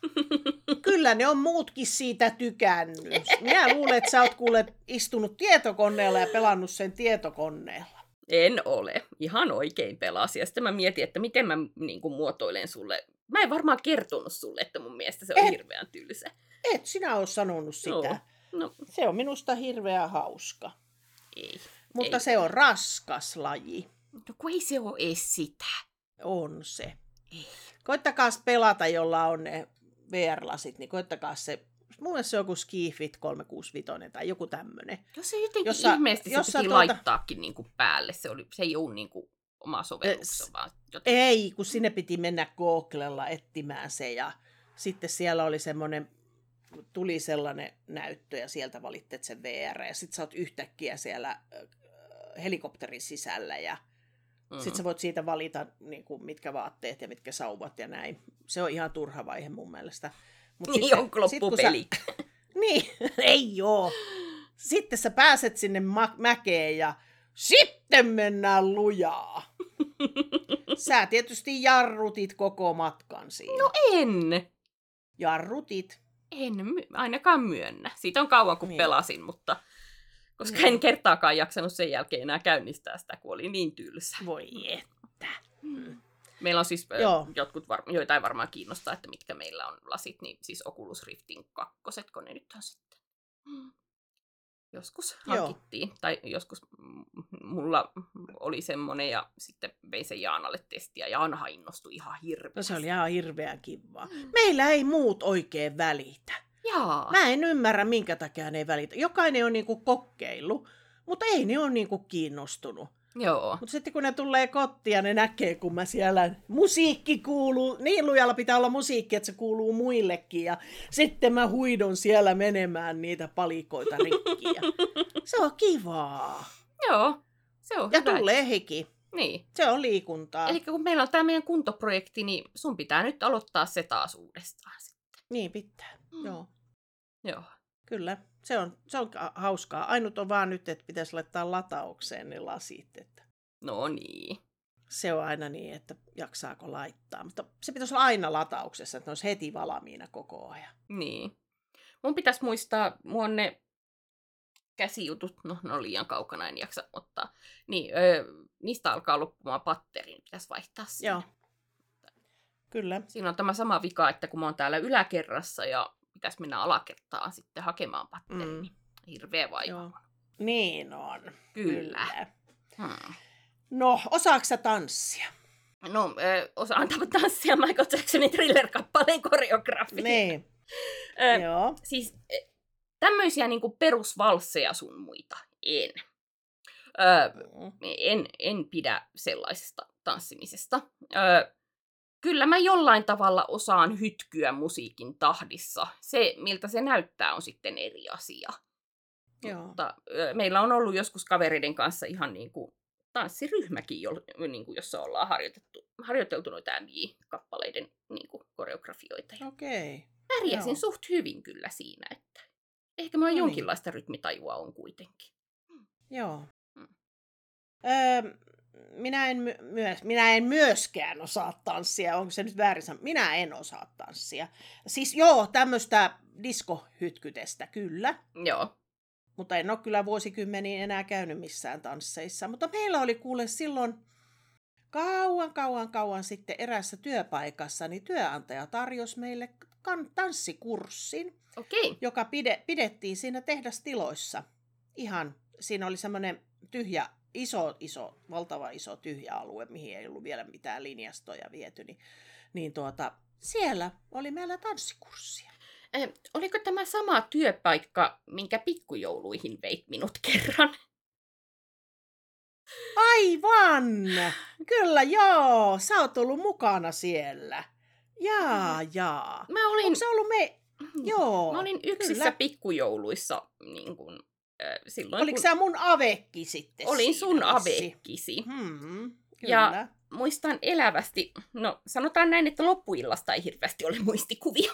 Kyllä ne on muutkin siitä tykännyt. Minä luulen, että sä oot kuule istunut tietokoneella ja pelannut sen tietokoneella. En ole. Ihan oikein pelasi. Ja sitten mä mietin, että miten mä niin kuin, muotoilen sulle. Mä en varmaan kertonut sulle, että mun mielestä se on Et. hirveän tylsä. Et sinä ole sanonut sitä. Joo. No, Se on minusta hirveän hauska. ei. Mutta Ei. se on raskas laji. No kun ei se ole edes sitä. On se. Ei. Koittakaa pelata, jolla on ne VR-lasit, niin koittakaa se. Mun mielestä se on joku Skifit 365 tai joku tämmöinen. Jos se jotenkin Jossa- ihmeesti se jossa piti tuota- laittaakin niin kuin päälle. Se, oli, se ei ole niin kuin oma sovellus, vaan jotenkin. Ei, kun sinne piti mennä Googlella etsimään se ja sitten siellä oli semmoinen, tuli sellainen näyttö ja sieltä valittet sen VR ja sitten sä oot yhtäkkiä siellä äh, helikopterin sisällä ja Mm. sitten sä voit siitä valita niin kuin, mitkä vaatteet ja mitkä sauvat ja näin. Se on ihan turha vaihe mun mielestä. Mut Niin sitten- onko sit kun loppupeli? Sä, niin, ei joo. Sitten sä pääset sinne ma- mäkeen ja sitten mennään lujaa. Sä tietysti jarrutit koko matkan siinä. No en. Jarrutit. En my- ainakaan myönnä. Siitä on kauan, kun Niin. pelasin, mutta koska Niin. en kertaakaan jaksanut sen jälkeen enää käynnistää sitä, kun oli niin tylsä. Voi et. Meillä on siis Joo. Joo. jotkut, var- joitain varmaan kiinnostaa, että mitkä meillä on lasit, niin siis Oculus Riftin kakkoset, kun ne nyt on sitten joskus Joo. hankittiin. Tai joskus mm, mulla oli semmonen ja sitten vein sen Jaanalle testiä. Jaanahan innostui ihan hirveästi. No se oli ihan hirveän kivaa. Mm. Meillä ei muut oikein välitä. Jaa. Mä en ymmärrä, minkä takia ne ei välitä. Jokainen on niinku kokeillut, mutta ei ne ole niinku kiinnostunut. Joo. Mutta sitten kun ne tulee kotiin ja ne näkee, kun mä siellä musiikki kuuluu, niin lujalla pitää olla musiikki, että se kuuluu muillekin. Ja sitten mä huidon siellä menemään niitä palikoita rikki. Ja se on kivaa. Joo. Se on Ja hyvä. tulee hiki. Niin. Se on liikuntaa. Eli kun meillä on tämä meidän kuntoprojekti, niin sun pitää nyt aloittaa se taas uudestaan. sitten. Niin pitää. Mm. Joo, Joo. kyllä. Se on, se on ka- hauskaa. Ainut on vaan nyt, että pitäisi laittaa lataukseen ne lasit. Että No niin. se on aina niin, että jaksaako laittaa. Mutta se pitäisi olla aina latauksessa, että ne olisi heti valmiina koko ajan. Niin. Mun pitäisi muistaa, mua ne käsijutut, no ne on liian kaukana, en jaksa ottaa. Niin, öö, niistä alkaa loppumaan patteri, niin pitäisi vaihtaa sinne. Joo. Kyllä. Siinä on tämä sama vika, että kun mä oon täällä yläkerrassa ja pitäisi mennä alakertaan sitten hakemaan patteri, Mm. niin hirveä vaiva. Joo. Niin on. Kyllä. Hmm. No, osaako sä tanssia? No, ö, osaan tanssia Michael Jacksonin thriller-kappaleen koreografia. Niin. Ö, Joo. siis tämmöisiä niinku perusvalsseja sun muita en. Ö, Mm. en, en pidä sellaisesta tanssimisesta. Ö, kyllä mä jollain tavalla osaan hytkyä musiikin tahdissa. Se, miltä se näyttää, on sitten eri asia. Joo. Mutta ö, meillä on ollut joskus kavereiden kanssa ihan niin kuin tanssiryhmäkin, jo, niin kuin, jossa ollaan harjoitettu, harjoiteltu noita MJ-kappaleiden niin kuin, koreografioita. Okei. pärjäsin joo. suht hyvin kyllä siinä, että ehkä mä No niin. jonkinlaista rytmitajua on kuitenkin. Joo. Öö, minä, en my- myös, minä en myöskään osaa tanssia. Onko se nyt väärin? Minä en osaa tanssia. Siis joo, tämmöistä diskohytkytestä, kyllä. Joo. Mutta en ole kyllä vuosikymmeniin enää käynyt missään tansseissa. Mutta meillä oli kuule silloin kauan, kauan, kauan sitten erässä työpaikassa, niin työnantaja tarjosi meille kan- tanssikurssin, Okei. joka pide, pidettiin siinä tehdastiloissa. Ihan, siinä oli semmoinen tyhjä, iso, iso, valtava iso tyhjä alue, mihin ei ollut vielä mitään linjastoja viety. Niin, niin tuota, siellä oli meillä tanssikurssia. Eh, oliko tämä sama työpaikka, minkä pikkujouluihin veit minut kerran? Aivan! Kyllä joo, sä oot ollut mukana siellä. Jaa, jaa. Mä olin, Onko se ollut me... Joo, mä olin yksissä kyllä. pikkujouluissa niin kun, äh, silloin, Oliko kun sä mun avekki sitten olin sun avekkisi. Hmm, Ja- kyllä. Muistan elävästi, no sanotaan näin, että loppuillasta ei hirveästi ole muistikuvia.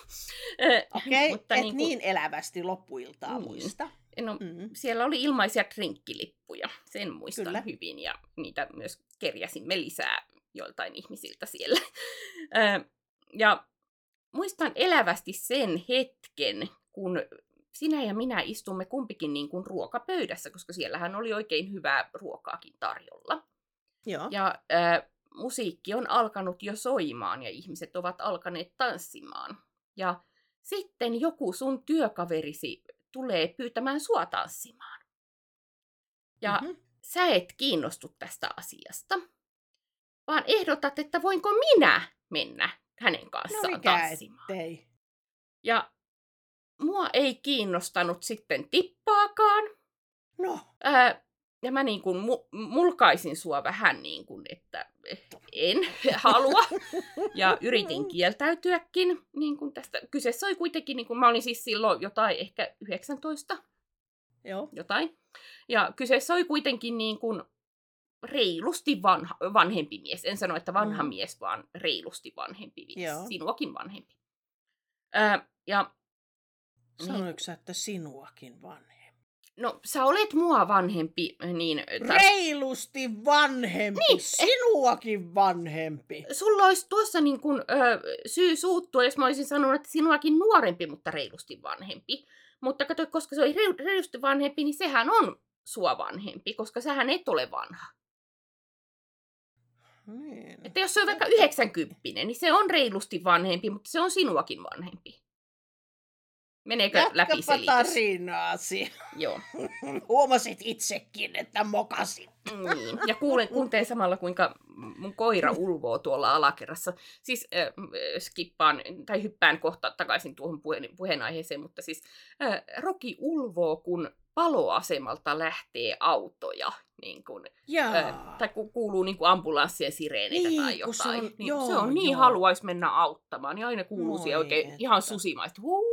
Okei, mutta et niin kuin- niin elävästi loppuiltaa Niin. muista. No, Mm. siellä oli ilmaisia drinkkilippuja, sen muistan Kyllä. hyvin, ja niitä myös kerjäsimme lisää joiltain ihmisiltä siellä. Ja muistan elävästi sen hetken, kun sinä ja minä istumme kumpikin niin kuin ruokapöydässä, koska siellähän oli oikein hyvää ruokaakin tarjolla. Joo. Ja ö, musiikki on alkanut jo soimaan ja ihmiset ovat alkaneet tanssimaan. Ja sitten joku sun työkaverisi tulee pyytämään sua tanssimaan. Ja Mhm. sä et kiinnostu tästä asiasta, vaan ehdotat, että voinko minä mennä hänen No kanssaan mikä tanssimaan. ettei. Ja mua ei kiinnostanut sitten tippaakaan. No, Ää, ja mä niin kuin mu- mulkaisin sua vähän niin kuin, että en halua. Ja yritin kieltäytyäkin niin kuin tästä. Kyseessä oli kuitenkin, niin kuin mä olin siis silloin jotain ehkä 19, joo. jotain. Ja kyseessä oli kuitenkin niin kuin reilusti vanha, vanhempi mies. En sano, että vanha Mm. mies, vaan reilusti vanhempi mies. Joo. Sinuakin vanhempi. Ää, ja Sanoiko sä, että sinuakin vanhempi? no, sä olet mua vanhempi, niin... taas- Reilusti vanhempi, Niin. sinuakin vanhempi. sulla olisi tuossa niin kuin, ö, syy suuttua, jos mä olisin sanonut, että sinuakin nuorempi, mutta reilusti vanhempi. Mutta kato, koska se oli reilusti vanhempi, niin sehän on sua vanhempi, koska sähän et ole vanha. Niin. Että jos se on vaikka 90, niin se on reilusti vanhempi, mutta se on sinuakin vanhempi. Meneekö läpi Jatkapa selitys? tarinaasi. Joo. Huomasit itsekin, että mokasin. Niin. Ja kuulen, kuuntelen samalla, kuinka mun koira ulvoo tuolla alakerrassa. Siis äh, skippaan, tai hyppään kohta takaisin tuohon puheen, puheenaiheeseen, mutta siis äh, Roki ulvoo, kun paloasemalta lähtee autoja. Niin kun, äh, tai ku, kuuluu niin kuin ambulanssien sireneitä Niin, tai kun se jotain. on- niin, joo, se on niin joo. haluaisi mennä auttamaan, niin aina kuuluu siellä oikein että. ihan susimaista. Huu!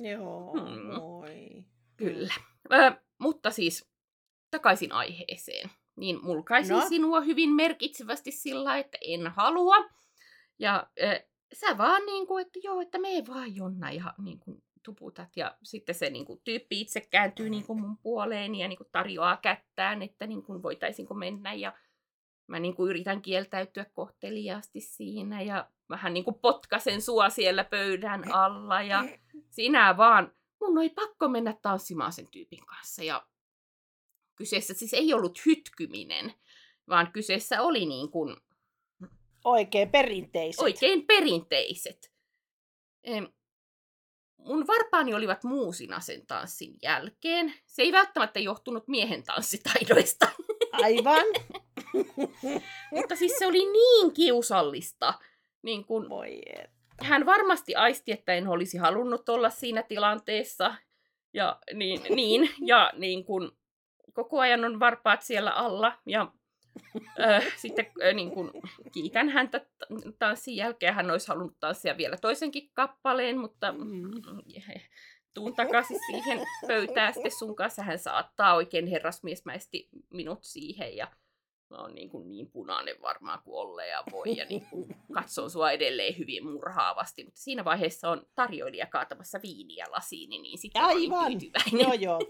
Joo, Hmm. moi. Kyllä. Ö, mutta siis takaisin aiheeseen. Niin mulkaisin No? sinua hyvin merkitsevästi sillä, että en halua. Ja ö, sä vaan niin kuin, että joo, että me vaan Jonna ja niin kuin, tuputat. Ja sitten se niin kuin, tyyppi itse kääntyy niin kuin, mun puoleeni ja niin kuin, tarjoaa kättään, että niin kuin, voitaisinko mennä. Ja mä niin kuin, yritän kieltäytyä kohteliaasti siinä ja vähän niin kuin, potkasen sua siellä pöydän alla. Ja sinä vaan, mun oli pakko mennä tanssimaan sen tyypin kanssa. Ja kyseessä siis ei ollut hytkyminen, vaan kyseessä oli niin kuin Oikein perinteiset. oikein perinteiset. Mun varpaani olivat muusina sen tanssin jälkeen. Se ei välttämättä johtunut miehen tanssitaidoista, Aivan. mutta siis se oli niin kiusallista. Niin kun Voi et. hän varmasti aisti, että en olisi halunnut olla siinä tilanteessa. Ja, niin, niin, ja niin kun koko ajan on varpaat siellä alla. Ja ö, sitten ö, niin kun kiitän häntä tanssin jälkeen. Hän olisi halunnut tanssia vielä toisenkin kappaleen, mutta Mm. tuun takaisin siihen pöytään sitten sun kanssa. Hän saattaa oikein herrasmiesmäisesti minut siihen ja mä oon niin, kuin niin punainen varmaan kuin olle ja voi ja niin kuin katson sua edelleen hyvin murhaavasti. Mutta siinä vaiheessa on tarjoilija kaatamassa viiniä lasiini, niin sitten Aivan. tyytyväinen. Joo, joo.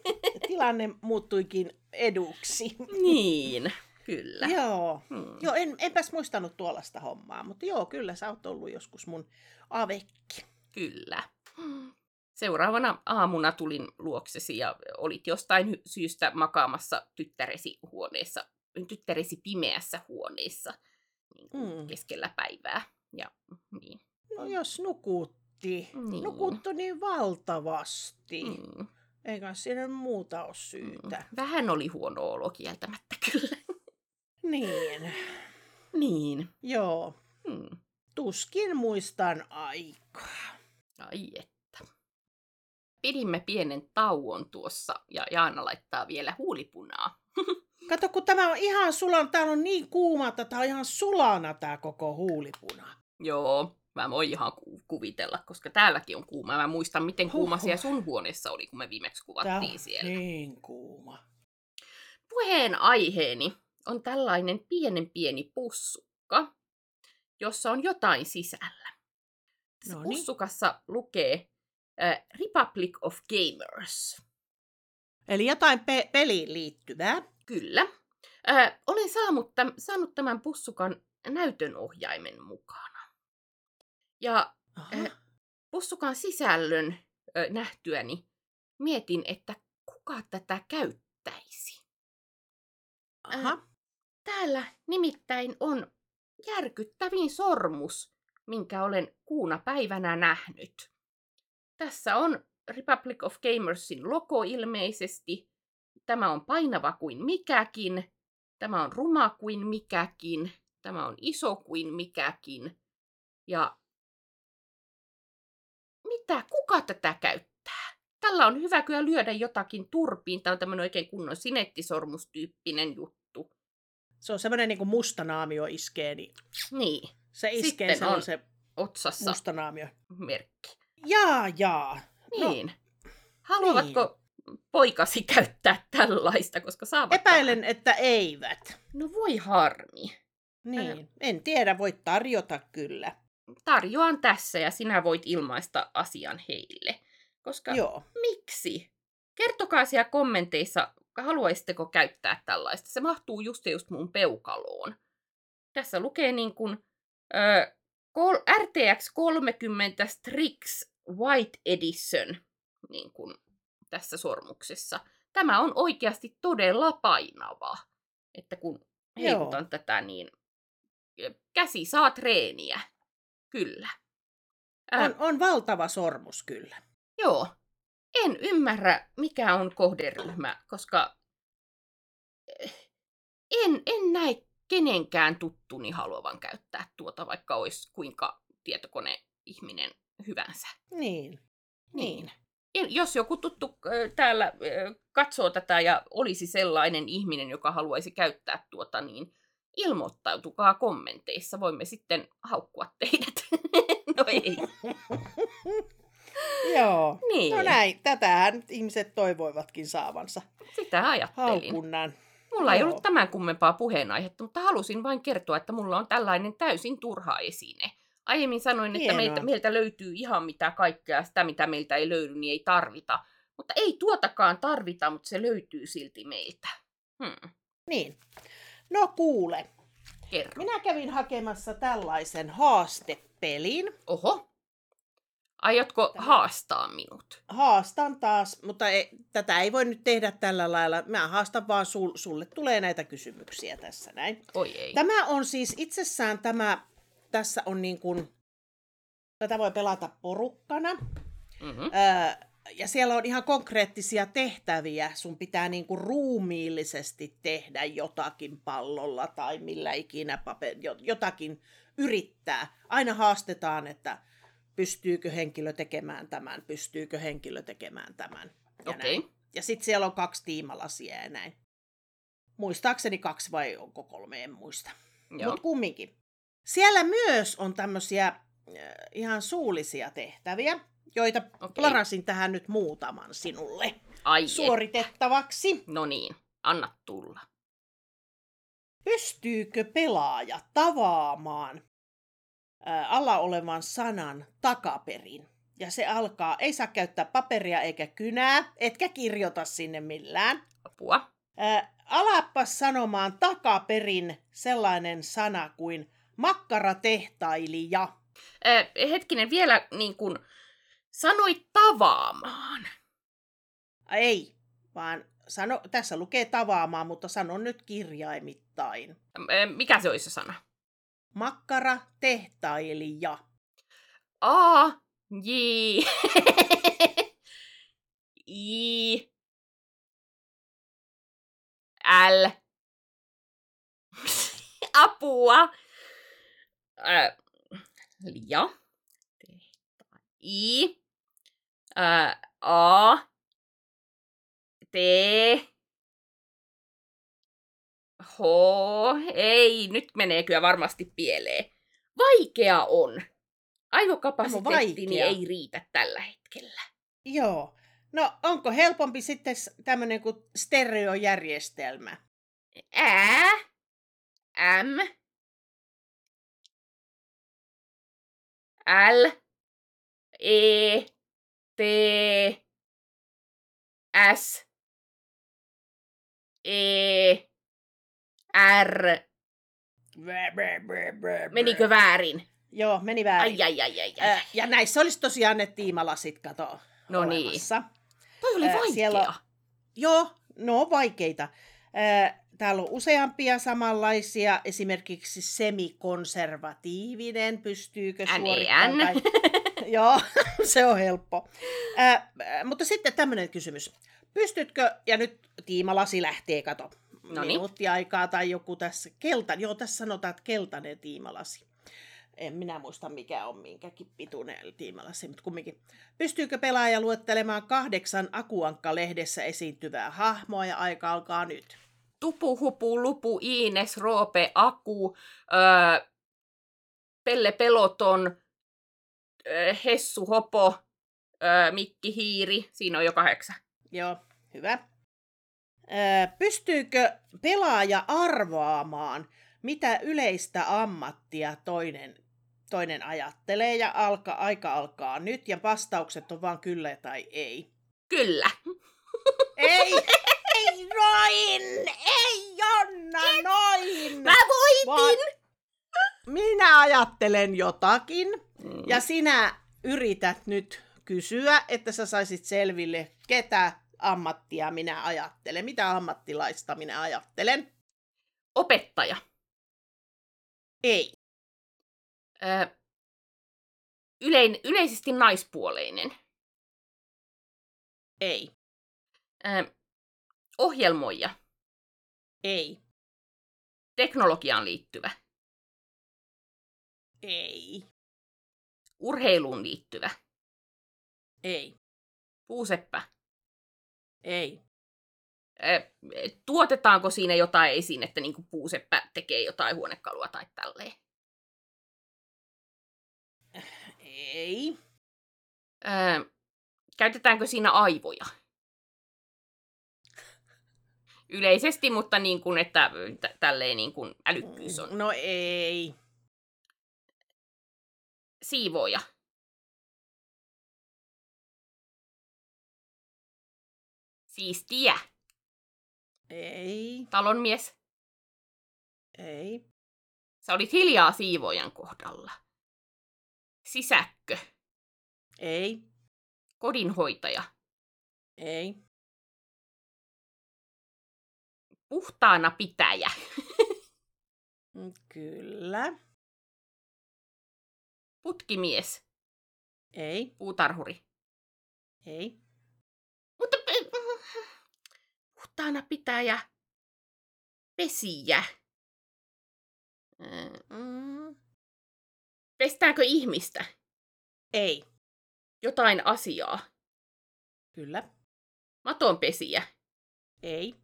Tilanne muuttuikin eduksi. Niin, kyllä. Joo. Hmm. Joo, en, enpäs muistanut tuollaista hommaa, mutta joo, kyllä sä oot ollut joskus mun avekki. Kyllä. Seuraavana aamuna tulin luoksesi ja olit jostain syystä makaamassa tyttäresi huoneessa, tyttäresi pimeässä huoneessa niin kuin Mm. keskellä päivää. Ja, niin. No jos nukutti. Niin. Nukuttu niin valtavasti. Mm. Eikä siinä muuta ole syytä. Mm. Vähän oli huono olo kieltämättä kyllä. Niin. niin. Joo. Mm. Tuskin muistan aikaa. Ai että. Pidimme pienen tauon tuossa ja Jaana laittaa vielä huulipunaa. Kato, kun tämä on ihan sulan, täällä on niin kuuma, että tämä on ihan sulana tämä koko huulipuna. Joo, mä voin ihan ku- kuvitella, koska täälläkin on kuuma. Mä muistan, miten kuuma siellä sun huoneessa oli, kun me viimeksi Tää kuvattiin on siellä. niin kuuma. Puheen aiheeni on tällainen pienen pieni pussukka, jossa on jotain sisällä. Tässä Noniin. pussukassa lukee äh, Republic of Gamers. Eli jotain pe- peliin liittyvää. Kyllä. Äh, olen saanut, täm, saanut tämän pussukan näytönohjaimen mukana. Ja Aha. Eh, pussukan sisällön ö, nähtyäni mietin, että kuka tätä käyttäisi. Aha. Täällä nimittäin on järkyttävin sormus, minkä olen kuuna päivänä nähnyt. Tässä on Republic of Gamersin logo ilmeisesti. Tämä on painava kuin mikäkin. Tämä on ruma kuin mikäkin. Tämä on iso kuin mikäkin. Ja mitä? Kuka tätä käyttää? Tällä on hyvä kyllä lyödä jotakin turpiin. Tämä on tämmöinen oikein kunnon sinettisormustyyppinen juttu. Se on semmoinen niin kuin mustanaamio iskee, niin Niin, se iskee, Sitten se on on se otsassa mustanaamio. merkki. Jaa, jaa. No, Niin. Poikasi käyttää tällaista, koska saavat... epäilen, että eivät. No voi harmi. Niin, en tiedä, voit tarjota kyllä. Tarjoan tässä ja sinä voit ilmaista asian heille. Koska Joo. miksi? Kertokaa siellä kommenteissa, haluaisitteko käyttää tällaista. Se mahtuu just just mun peukaloon. Tässä lukee niin kuin ö, kol- RTX 30 Strix White Edition niin kuin tässä sormuksessa. Tämä on oikeasti todella painava. Että kun heilutan Joo. tätä, niin käsi saa treeniä. Kyllä. Ää, On, on valtava sormus kyllä. Joo. En ymmärrä, mikä on kohderyhmä, koska eh, en, en näe kenenkään tuttuni haluavan käyttää tuota, vaikka olisi kuinka tietokoneihminen hyvänsä. Niin. Niin. Jos joku tuttu täällä katsoo tätä ja olisi sellainen ihminen, joka haluaisi käyttää tuota, niin ilmoittautukaa kommenteissa. Voimme sitten haukkua teidät. no ei. Joo. Niin, No näin, tätähän ihmiset toivoivatkin saavansa sitä ajattelin. haukunnan. Mulla ei Joo. ollut tämän kummempaa puheenaihetta, mutta halusin vain kertoa, että mulla on tällainen täysin turha esine. Aiemmin sanoin, että Hienoa. meiltä, meiltä löytyy ihan mitä kaikkea, sitä mitä meiltä ei löydy, niin ei tarvita. Mutta ei tuotakaan tarvita, mutta se löytyy silti meiltä. Hmm, Niin. No kuule, kerro. minä kävin hakemassa tällaisen haastepelin. Oho. Aiotko Tämä- haastaa minut? Haastan taas, mutta ei, tätä ei voi nyt tehdä tällä lailla. Mä haastan vaan, sul, sulle tulee näitä kysymyksiä tässä näin. Oi ei. Tämä on siis itsessään tämä, tässä on niin kuin, tätä voi pelata porukkana. Mm-hmm. Öö, ja siellä on ihan konkreettisia tehtäviä. Sun pitää niin kuin ruumiillisesti tehdä jotakin pallolla tai millä ikinä paper, jo- jotakin yrittää. Aina haastetaan, että pystyykö henkilö tekemään tämän, pystyykö henkilö tekemään tämän. Ja, Okei. näin. ja sitten siellä on kaksi tiimalasia ja näin. Muistaakseni kaksi vai onko kolme, en muista. Mutta kumminkin. Siellä myös on tämmöisiä äh, ihan suullisia tehtäviä, joita Okei. plarasin tähän nyt muutaman sinulle Ai suoritettavaksi. No niin, anna tulla. Pystyykö pelaaja tavaamaan ää, alla olevan sanan takaperin? Ja se alkaa, ei saa käyttää paperia eikä kynää, etkä kirjoita sinne millään. Apua. Ää, alapas sanomaan takaperin sellainen sana kuin makkaratehtailija. Äh, hetkinen, vielä niin kuin sanoit tavaamaan. Ei, vaan sano, tässä lukee tavaamaan, mutta sanon nyt kirjaimittain. Äh, mikä se olisi se sana? Makkara tehtailija. A, J, I, L, apua, äh, ja, I, äh, A, T, H, ei, nyt menee kyllä varmasti pieleen. Vaikea on. Aivokapasiteettini vaikea. ei riitä tällä hetkellä. Joo. No, onko helpompi sitten tämmöinen kuin stereojärjestelmä? Ä, M, L, E, T, S, E, R. Menikö väärin? Joo, meni väärin. Ai, ai, ai, ai, ai. Äh, ja näissä olisi tosiaan ne tiimalasit, kato, No niin. olemassa. Toi oli vaikea. siellä Joo, no vaikeita. Täällä on useampia samanlaisia, esimerkiksi semikonservatiivinen, pystyykö suorittamaan? Tai... Joo, se on helppo. Ää, mutta sitten tämmöinen kysymys. Pystytkö, ja nyt tiimalasi lähtee, kato, Noniin. minuutti aikaa tai joku tässä, kelta, joo tässä sanotaan, että keltainen tiimalasi. En minä muista mikä on minkäkin pituinen tiimalasi, mutta kumminkin. Pystyykö pelaaja luettelemaan kahdeksan Akuankka-lehdessä esiintyvää hahmoa ja aika alkaa nyt? Tupu, Hupu, Lupu, Iines, Roope, Aku, öö, Pelle Peloton, öö, Hessu, Hopo, öö, Mikki, Hiiri. Siinä on jo kahdeksan. Joo, hyvä. Ää, pystyykö pelaaja arvaamaan, mitä yleistä ammattia toinen, toinen ajattelee ja alka, aika alkaa nyt ja vastaukset on vaan kyllä tai ei. Kyllä. Ei, noin, ei Jonna noin. Mä voitin! Vaan minä ajattelen jotakin Mm. ja sinä yrität nyt kysyä, että sä saisit selville, ketä ammattia minä ajattelen, mitä ammattilaista minä ajattelen. Opettaja. Ei. Ö, ylein, yleisesti naispuoleinen. Ei. Ohjelmoija. Ei. Teknologiaan liittyvä. Ei. Urheiluun liittyvä. Ei. Puuseppä. Ei. Ö, tuotetaanko siinä jotain esinettä, niin kuin puuseppä tekee jotain huonekalua tai tälleen? Ei. Ö, käytetäänkö siinä aivoja? Yleisesti, mutta niin kuin, että t- tälleen niin kuin älykkyys on. No ei. Siivooja. Siistiä. Ei. Talonmies. Ei. Sä olit hiljaa siivoojan kohdalla. Sisäkkö. Ei. Kodinhoitaja. Ei. Puhtaana pitäjä. Mm, Kyllä. Putkimies. Ei. Puutarhuri. Ei. Mutta puhtaana pitäjä. Pesijä. Mm. Pestäänkö ihmistä? Ei. Jotain asiaa. Kyllä. Matonpesiä. Ei.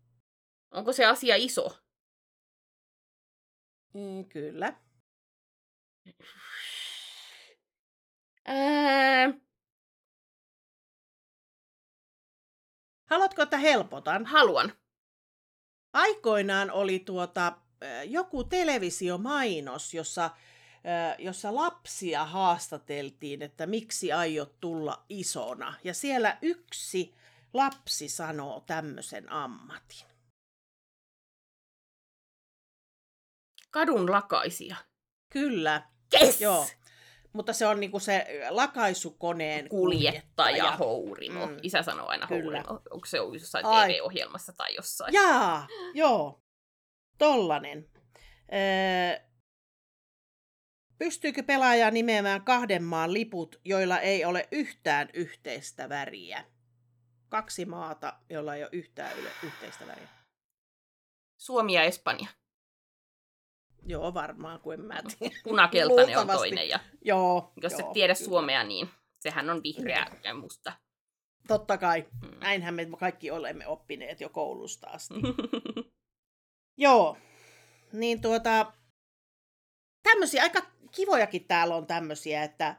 Onko se asia iso? Mm, Kyllä. Ää, Haluatko, että helpotan? haluan. Aikoinaan oli tuota joku televisiomainos, jossa, jossa lapsia haastateltiin, että miksi aiot tulla isona. Ja siellä yksi lapsi sanoo tämmöisen ammatin. Kadun lakaisia. Kyllä, Yes! joo. Mutta se on niinku se lakaisukoneen Kuljettaja, hourimo. Mm. Isä sanoo aina Kyllä. hourimo. Onko se ollut jossain Ai. TV-ohjelmassa tai jossain? Jaa, joo. Tollanen. Öö, pystyykö pelaaja nimeämään kahden maan liput, joilla ei ole yhtään yhteistä väriä? Kaksi maata, joilla ei ole yhtään yhteistä väriä. Suomi ja Espanja. Joo, varmaan, kun en mä tiedä. Punakeltainen on toinen. Ja Joo. jos joo, et tiedä kyllä. suomea, niin sehän on vihreä ja musta. Totta kai. Mm. Näinhän me kaikki olemme oppineet jo koulusta asti. Joo. Niin tuota, tämmöisiä, aika kivojakin täällä on tämmöisiä, että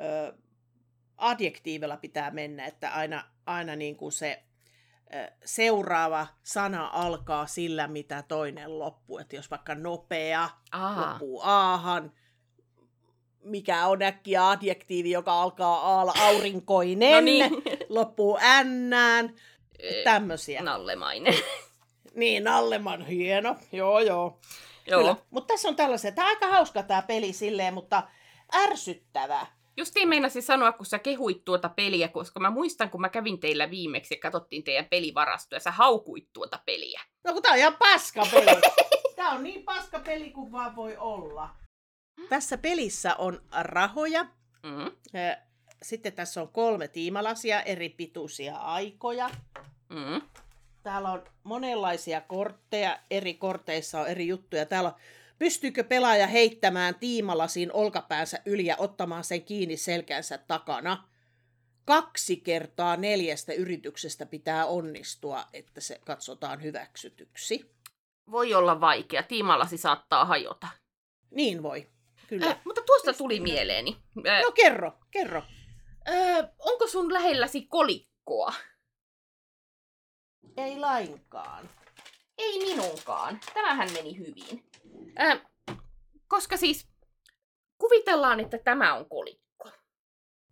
ö, adjektiivilla pitää mennä, että aina, aina niin kuin se seuraava sana alkaa sillä, mitä toinen loppuu. Että jos vaikka nopea Aa, loppuu aahan, mikä on äkkiä adjektiivi, joka alkaa aalla aurinkoinen, no niin. loppuu ännään, tämmöisiä. Nallemainen. Niin, Nalleman hieno. Joo, joo. Joo. Mutta tässä on tällaisia. Tämä on aika hauska tämä peli silleen, mutta ärsyttävä. Justiin meinasin sanoa, kun sä kehuit tuota peliä, koska mä muistan, kun mä kävin teillä viimeksi ja katsottiin teidän pelivarastoa ja sä haukuit tuota peliä. No kun tää on ihan paska peli. Tää on niin paska peli kuin vaan voi olla. Tässä pelissä on rahoja. Mm. Ö, Sitten tässä on kolme tiimalasia, eri pituisia aikoja. Mm. Täällä on monenlaisia kortteja, eri korteissa on eri juttuja. Täällä on, pystyykö pelaaja heittämään tiimalasin olkapäänsä yli ja ottamaan sen kiinni selkänsä takana? Kaksi kertaa neljästä yrityksestä pitää onnistua, että se katsotaan hyväksytyksi. Voi olla vaikea. Tiimalasi saattaa hajota. Niin voi, kyllä. Äh, mutta tuosta tuli mieleeni. Äh, No kerro, kerro. äh, onko sun lähelläsi kolikkoa? Ei lainkaan. Ei minunkaan. Tämähän meni hyvin. Äh, koska siis kuvitellaan, että tämä on kolikko.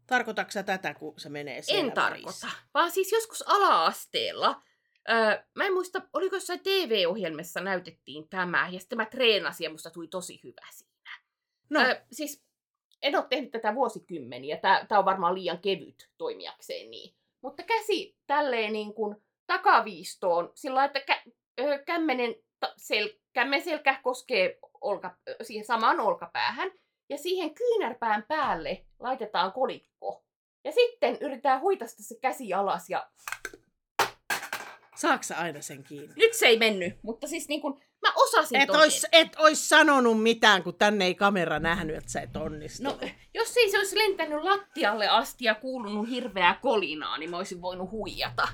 Tarkoitatko sä tätä, kun se menee siellä En tarkoita. Vaan siis joskus ala-asteella, öö, mä en muista, oliko jossain TV-ohjelmassa näytettiin tämä, ja sitten mä treenasin ja musta tuli tosi hyvä siinä. No, Öö, siis en ole tehnyt tätä vuosikymmeniä, tää on varmaan liian kevyt toimijakseen niin. Mutta käsi tälleen niin kuin takaviistoon, sillä että kä- öö, kämmenen selkämme selkä koskee olka, siihen samaan olkapäähän. Ja siihen kyynärpään päälle laitetaan kolikko. Ja sitten yritetään huitasta se käsi alas ja Saatko aina sen kiinni? nyt se ei mennyt. Mutta siis niin kun, mä osasin Et ois, et ois sanonut mitään, kun tänne ei kamera nähnyt, että sä et onnistu. No, jos ei se olisi lentänyt lattialle asti ja kuulunut hirveää kolinaa, niin mä olisin voinut huijata.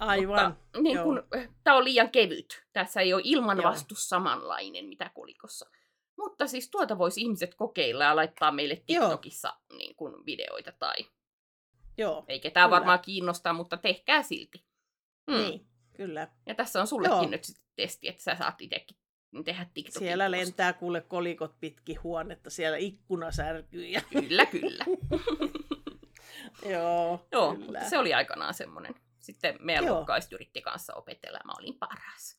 Aivan. Mutta, niin kun, tämä on liian kevyt. Tässä ei ole ilmanvastus samanlainen, mitä kolikossa. Mutta siis tuota voisi ihmiset kokeilla ja laittaa meille Joo. TikTokissa niin kun videoita tai Joo, ei ketään Kyllä. varmaan kiinnostaa, mutta tehkää silti. Mm. niin, kyllä. Ja tässä on sullekin Joo. nyt sitten testi, että sä saat itsekin tehdä TikTokin. Siellä lentää kuule kolikot pitkin huonetta, siellä ikkuna särkyy. Ja... Kyllä, kyllä. Joo, Joo, kyllä. mutta se oli aikanaan semmoinen. Sitten meidän Joo. luokkaiset yritti kanssa opetella ja mä olin paras.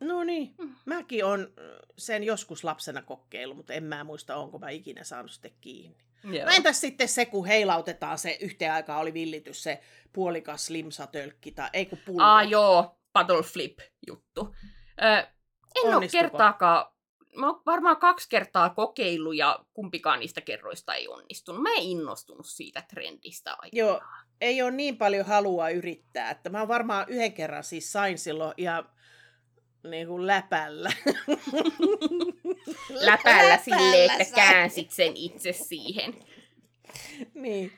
No niin, Mm. mäkin on sen joskus lapsena kokeillut, mutta en mä muista, onko mä ikinä saanut sitä kiinni. Joo. No entäs sitten se, kun heilautetaan se, yhteen aikaan oli villitys se puolikas limsatölkki, tai ei kun pullo. Aa joo, paddle flip juttu. Ö, en ole kertaakaan, mä oon varmaan kaksi kertaa kokeillut ja kumpikaan niistä kerroista ei onnistunut. Mä en innostunut siitä trendistä aikanaan. Joo, ei ole niin paljon halua yrittää, että mä varmaan yhden kerran siis sain silloin ihan niin kuin läpällä. Läpällä silleen, että sain. käänsit sen itse siihen. Niin.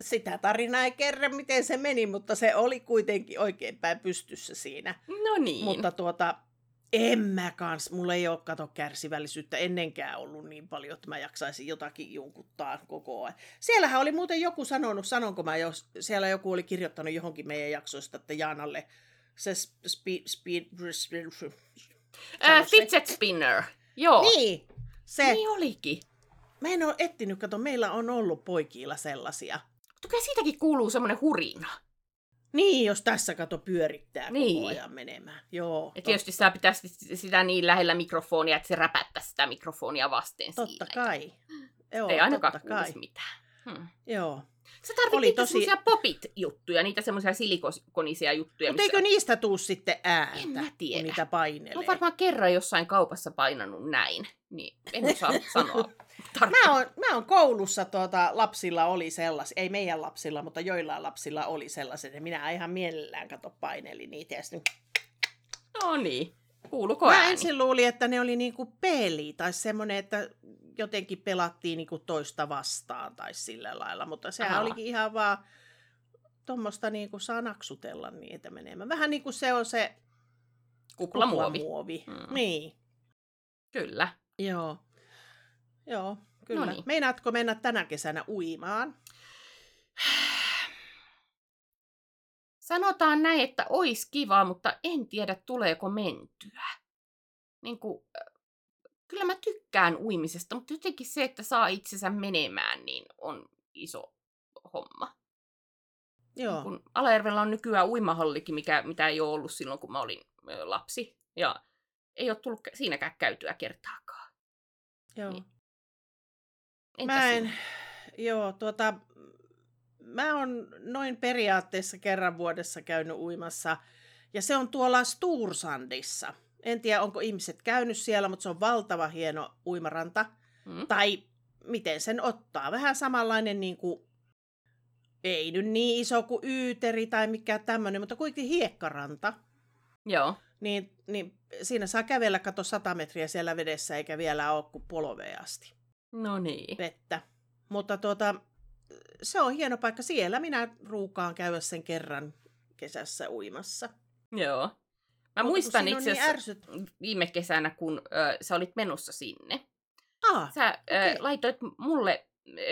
Sitä tarinaa ei kerro, miten se meni, mutta se oli kuitenkin oikeinpäin pystyssä siinä. No niin. Mutta tuota, en mä kans, mulla ei ole kato kärsivällisyyttä ennenkään ollut niin paljon, että mä jaksaisin jotakin junkuttaa koko ajan. Siellähän oli muuten joku sanonut, sanonko mä jos, siellä joku oli kirjoittanut johonkin meidän jaksoista, että Jaanalle se speed, speed, speed, Ö, fidget spinner. Joo. Niin, se, niin olikin. mä en ole etsinyt, kato, meillä on ollut poikilla sellaisia. Mutta kyllä siitäkin kuuluu semmoinen hurina. Niin, jos tässä kato pyörittää Niin. koko ajan menemään. Joo, Ja tietysti sä pitäisi sitä niin lähellä mikrofonia, että se räpättäisi sitä mikrofonia vasten totta siinä. kai. Joo, Ei ainakaan totta kai. mitään. Hmm. Joo. Sä tarvit Oli niitä tosi- semmoisia popit-juttuja, niitä semmoisia silikonisia juttuja. Mutta eikö niistä tuu sitten ääntä, En mä tiedä. kun niitä painelee? Mä varmaan kerran jossain kaupassa painanut näin, niin en osaa sanoa. Mä oon, mä oon koulussa tuota, lapsilla oli sellaisia, ei meidän lapsilla, mutta joillain lapsilla oli sellaiset, ja minä ihan mielellään kato paineli niitä. Ja sitten... No niin, kuuluuko Mä ääni? ensin luulin, että ne oli niinku peli, tai semmoinen, että jotenkin pelattiin niinku toista vastaan, tai sillä lailla, mutta sehän Aa. olikin ihan vaan tuommoista niinku saa naksutella niitä menemään. Vähän niin kuin se on se Kuplamuovi. kuplamuovi. Mm. Niin, Kyllä. joo. Joo, kyllä. Noniin. Meinaatko mennä tänä kesänä uimaan? Sanotaan näin, että ois kiva, mutta en tiedä tuleeko mentyä. Niin kuin, äh, kyllä mä tykkään uimisesta, mutta jotenkin se, että saa itsensä menemään, niin on iso homma. Joo. Kun Alajärvellä on nykyään uimahallikin, mikä, mitä ei ole ollut silloin, kun mä olin lapsi. Ja ei ole tullut kä- siinäkään käytyä kertaakaan. joo. niin. Entä Mä en, sinä? joo, tuota, mä oon noin periaatteessa kerran vuodessa käynyt uimassa, ja se on tuolla Stursandissa. En tiedä, onko ihmiset käynyt siellä, mutta se on valtava hieno uimaranta. Mm? Tai miten sen ottaa. Vähän samanlainen niin kuin, ei nyt niin iso kuin Yyteri tai mikään tämmöinen, mutta kuitenkin hiekkaranta. Joo. Niin, niin siinä saa kävellä, kato 100 metriä siellä vedessä, eikä vielä ole kuin polveen asti No niin. vettä. Mutta tuota, se on hieno paikka. Siellä minä ruukaan käydä sen kerran kesässä uimassa. Joo. Mä Mutta muistan itse niin asiassa ärsyt... viime kesänä, kun ö, sä olit menossa sinne. Ah, Sä okei. ö, laitoit mulle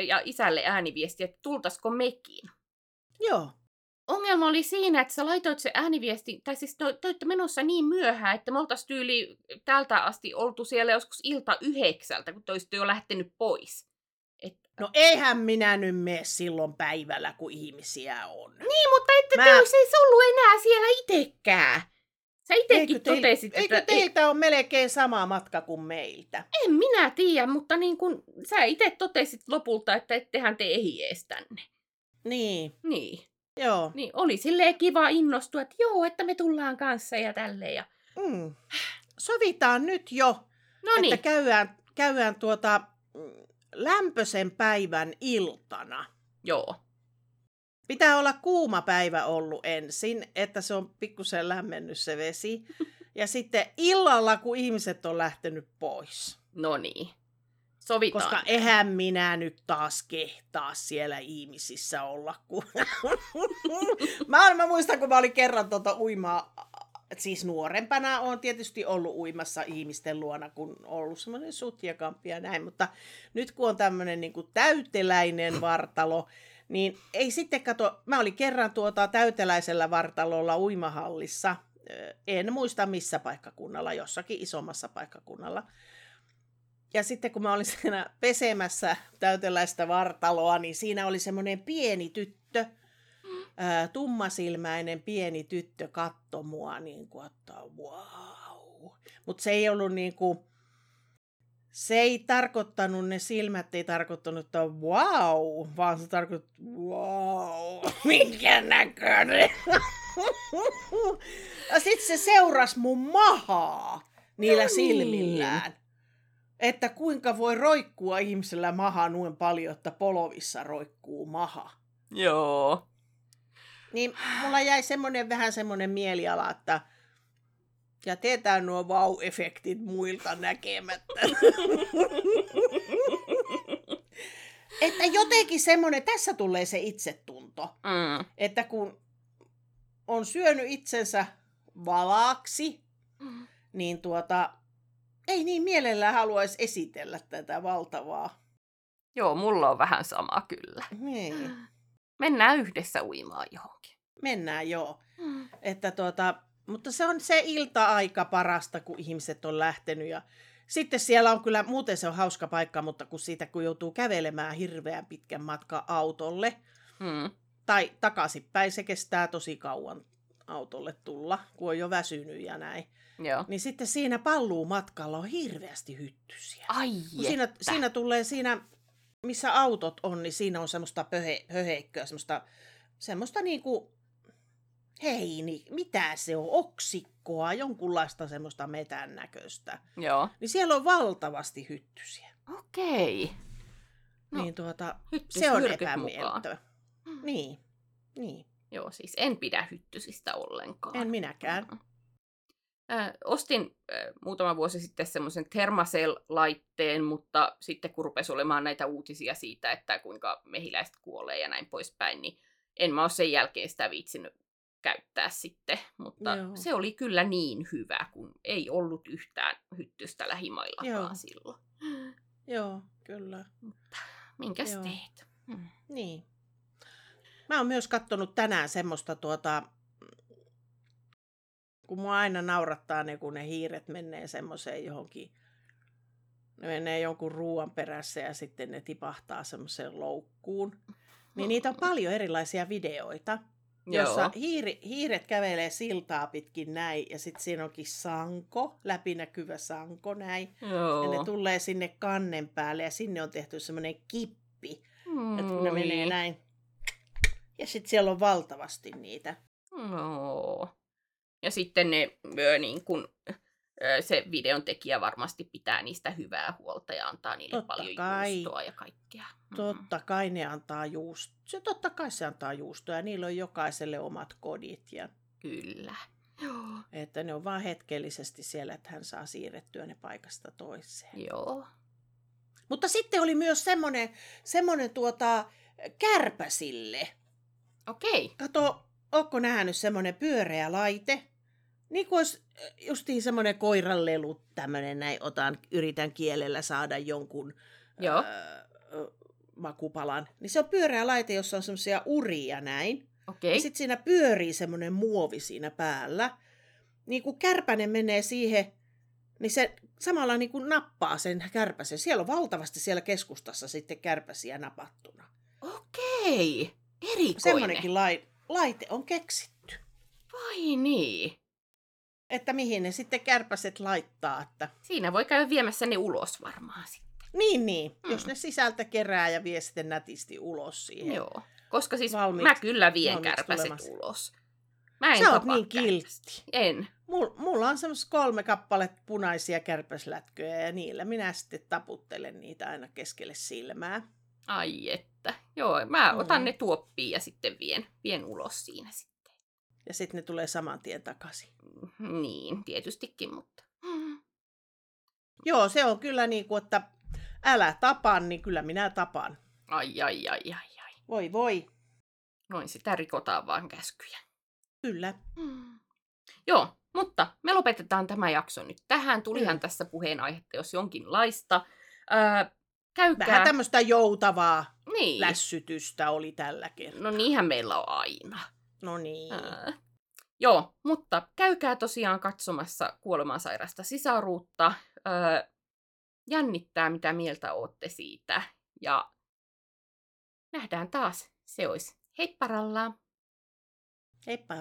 ja isälle ääniviestiä, että tultaisiko mekin. joo. Ongelma oli siinä, että sä laitoit se ääniviesti, tai siis te te olitte menossa niin myöhään, että me oltaisiin tyyli täältä asti oltu siellä joskus ilta yhdeksältä, kun te olisitte jo lähtenyt pois. Et, No eihän minä nyt mene silloin päivällä, kun ihmisiä on. niin, mutta ette Mä- te olisi ollut enää siellä itekään. Sä Eikö, itekin teil, totesit, eikö että teiltä on melkein sama matka kuin meiltä? en minä tiedä, mutta niin kun sä itse totesit lopulta, että ettehän te ehdi tänne. Niin, Niin, joo. niin oli silleen kiva innostua, että joo, että me tullaan kanssa ja tälleen. Ja... Mm. sovitaan nyt jo, No että niin, käydään, käydään tuota mm, lämpöisen päivän iltana. joo. Pitää olla kuuma päivä ollut ensin, että se on pikkusen lämmennyt se vesi. Ja sitten illalla, kun ihmiset on lähtenyt pois. No niin. Sovitaan. Koska eihän minä nyt taas kehtaa siellä ihmisissä olla. Kun... mä, mä muistan, kun mä olin kerran tuota uimaa, siis nuorempana on tietysti ollut uimassa ihmisten luona, kun on ollut semmoinen sutjakampi ja näin, mutta nyt kun on tämmöinen niin täyteläinen vartalo, niin ei sitten kato, mä olin kerran tuota täyteläisellä vartalolla uimahallissa, en muista missä paikkakunnalla, jossakin isommassa paikkakunnalla. Ja sitten kun mä olin siinä pesemässä täyteläistä vartaloa, niin siinä oli semmoinen pieni tyttö, ää, tummasilmäinen pieni tyttö katto mua niin kuin, että wow. Mutta se ei ollut niin kuin, se ei tarkoittanut, ne silmät ei tarkoittanut, että wow, vaan se tarkoitti wow, minkä näköinen. ja sitten se seurasi mun mahaa niillä No niin. silmillään. Että kuinka voi roikkua ihmisellä maha noin paljon, että polovissa roikkuu maha. Joo. Niin mulla jäi semmoinen vähän semmoinen mieliala, että ja teetään nuo vau-efektit muilta näkemättä. että jotenkin semmoinen, tässä tulee se itsetunto, Mm. että kun on syönyt itsensä valaksi, niin tuota, ei niin mielellään haluaisi esitellä tätä valtavaa. Joo, mulla on vähän sama kyllä. Niin, Mennään yhdessä uimaan johonkin. mennään joo. Että tuota, mutta se on se ilta-aika parasta, kun ihmiset on lähtenyt. Ja sitten siellä on kyllä, muuten se on hauska paikka, mutta kun siitä kun joutuu kävelemään hirveän pitkän matkan autolle Mm. tai takaisinpäin, se kestää tosi kauan autolle tulla, kun on jo väsynyt ja näin. Joo. Niin sitten siinä palluu matkalla on hirveästi hyttysiä. Ai siinä, siinä tulee siinä, missä autot on, niin siinä on semmoista pöhe, pöheikköä, semmoista, semmoista niinku, hei, niin mitä se on, oksikkoa, jonkunlaista semmoista metän näköistä. Joo. Niin siellä on valtavasti hyttysiä. Okei. No, No, niin tuota, se on epämiellyttävä. Niin, niin. Joo, siis en pidä hyttysistä ollenkaan. En minäkään. Mm. Äh, ostin äh, muutama vuosi sitten semmoisen Thermacell-laitteen, mutta sitten kun rupesi olemaan näitä uutisia siitä, että kuinka mehiläiset kuolee ja näin poispäin, niin en mä ole sen jälkeen sitä viitsinyt käyttää sitten. Mutta Joo. se oli kyllä niin hyvä, kun ei ollut yhtään hyttystä lähimaillakaan Joo. silloin. Joo, kyllä. Minkäs Joo. teet? Hmm. Niin. Mä oon myös kattonut tänään semmoista tuota, kun mua aina naurattaa ne, kun ne hiiret menee semmoiseen johonkin, ne menee jonkun ruoan perässä ja sitten ne tipahtaa semmoiseen loukkuun. Niin niitä on paljon erilaisia videoita, jossa Joo. hiiri, hiiret kävelee siltaa pitkin näin ja sitten siinä onkin sanko, läpinäkyvä sanko näin. Joo. Ja ne tulee sinne kannen päälle ja sinne on tehty semmoinen kippi, että kun ne menee näin. Ja sitten siellä on valtavasti niitä. Joo. Ja sitten ne, ö, niin kun, ö, se videon tekijä varmasti pitää niistä hyvää huolta ja antaa niille Totta paljon kai. juustoa ja kaikkea. Mm. Totta kai ne antaa juustoa. Se totta kai se antaa juustoa ja niillä on jokaiselle omat kodit. Ja, Kyllä. Joo. että ne on vaan hetkellisesti siellä, että hän saa siirrettyä ne paikasta toiseen. Joo. Mutta sitten oli myös semmoinen, semmoinen tuota, kärpäsille. Okei. Kato, ootko nähnyt semmoinen pyöreä laite? Niin kuin olisi justiin semmoinen koiranlelu, tämmöinen näin, otan, yritän kielellä saada jonkun Joo. Ää, ö, makupalan. Niin se on pyöreä laite, jossa on semmoisia uria näin. Okei. Ja sitten siinä pyörii semmoinen muovi siinä päällä. Niin kun kärpänen menee siihen, niin se samalla niin kuin nappaa sen kärpäsen. Siellä on valtavasti siellä keskustassa sitten kärpäsiä napattuna. Okei. Erikoinen. Semmoinenkin lai, laite on keksitty. Vai niin. Että mihin ne sitten kärpäset laittaa. Että... Siinä voi käydä viemässä ne ulos varmaan sitten. Niin, niin. Mm. Jos ne sisältä kerää ja vie sitten nätisti ulos siihen. Joo. Koska siis Valmiit- mä kyllä vien kärpäset tulemassa. ulos. Mä en Sä oot niin kiltti. En. Mul, mulla on semmoista kolme kappaletta punaisia kärpäslätköjä ja niillä minä sitten taputtelen niitä aina keskelle silmää. Ai että. Joo, mä otan Mm. ne tuoppiin ja sitten vien, vien ulos siinä sitten. Ja sitten ne tulee saman tien takaisin. Niin, tietystikin, mutta... Joo, se on kyllä niin kuin, että älä tapan, niin kyllä minä tapan. Ai, ai, ai, ai, ai. Voi voi. Noin sitä rikotaan vaan käskyjä. Kyllä. Joo, mutta me lopetetaan tämä jakso nyt tähän. Tulihan Mm. tässä puheenaihetta, jos jonkinlaista. Öö, käykää... Vähän tämmöistä joutavaa niin. lässytystä oli tällä kertaa. No niinhän meillä on aina. No niin. Öö, joo, mutta käykää tosiaan katsomassa kuolemansairasta sisaruutta. Öö, jännittää, mitä mieltä ootte siitä. Ja nähdään taas. Se olisi heipparallaa. Heippa.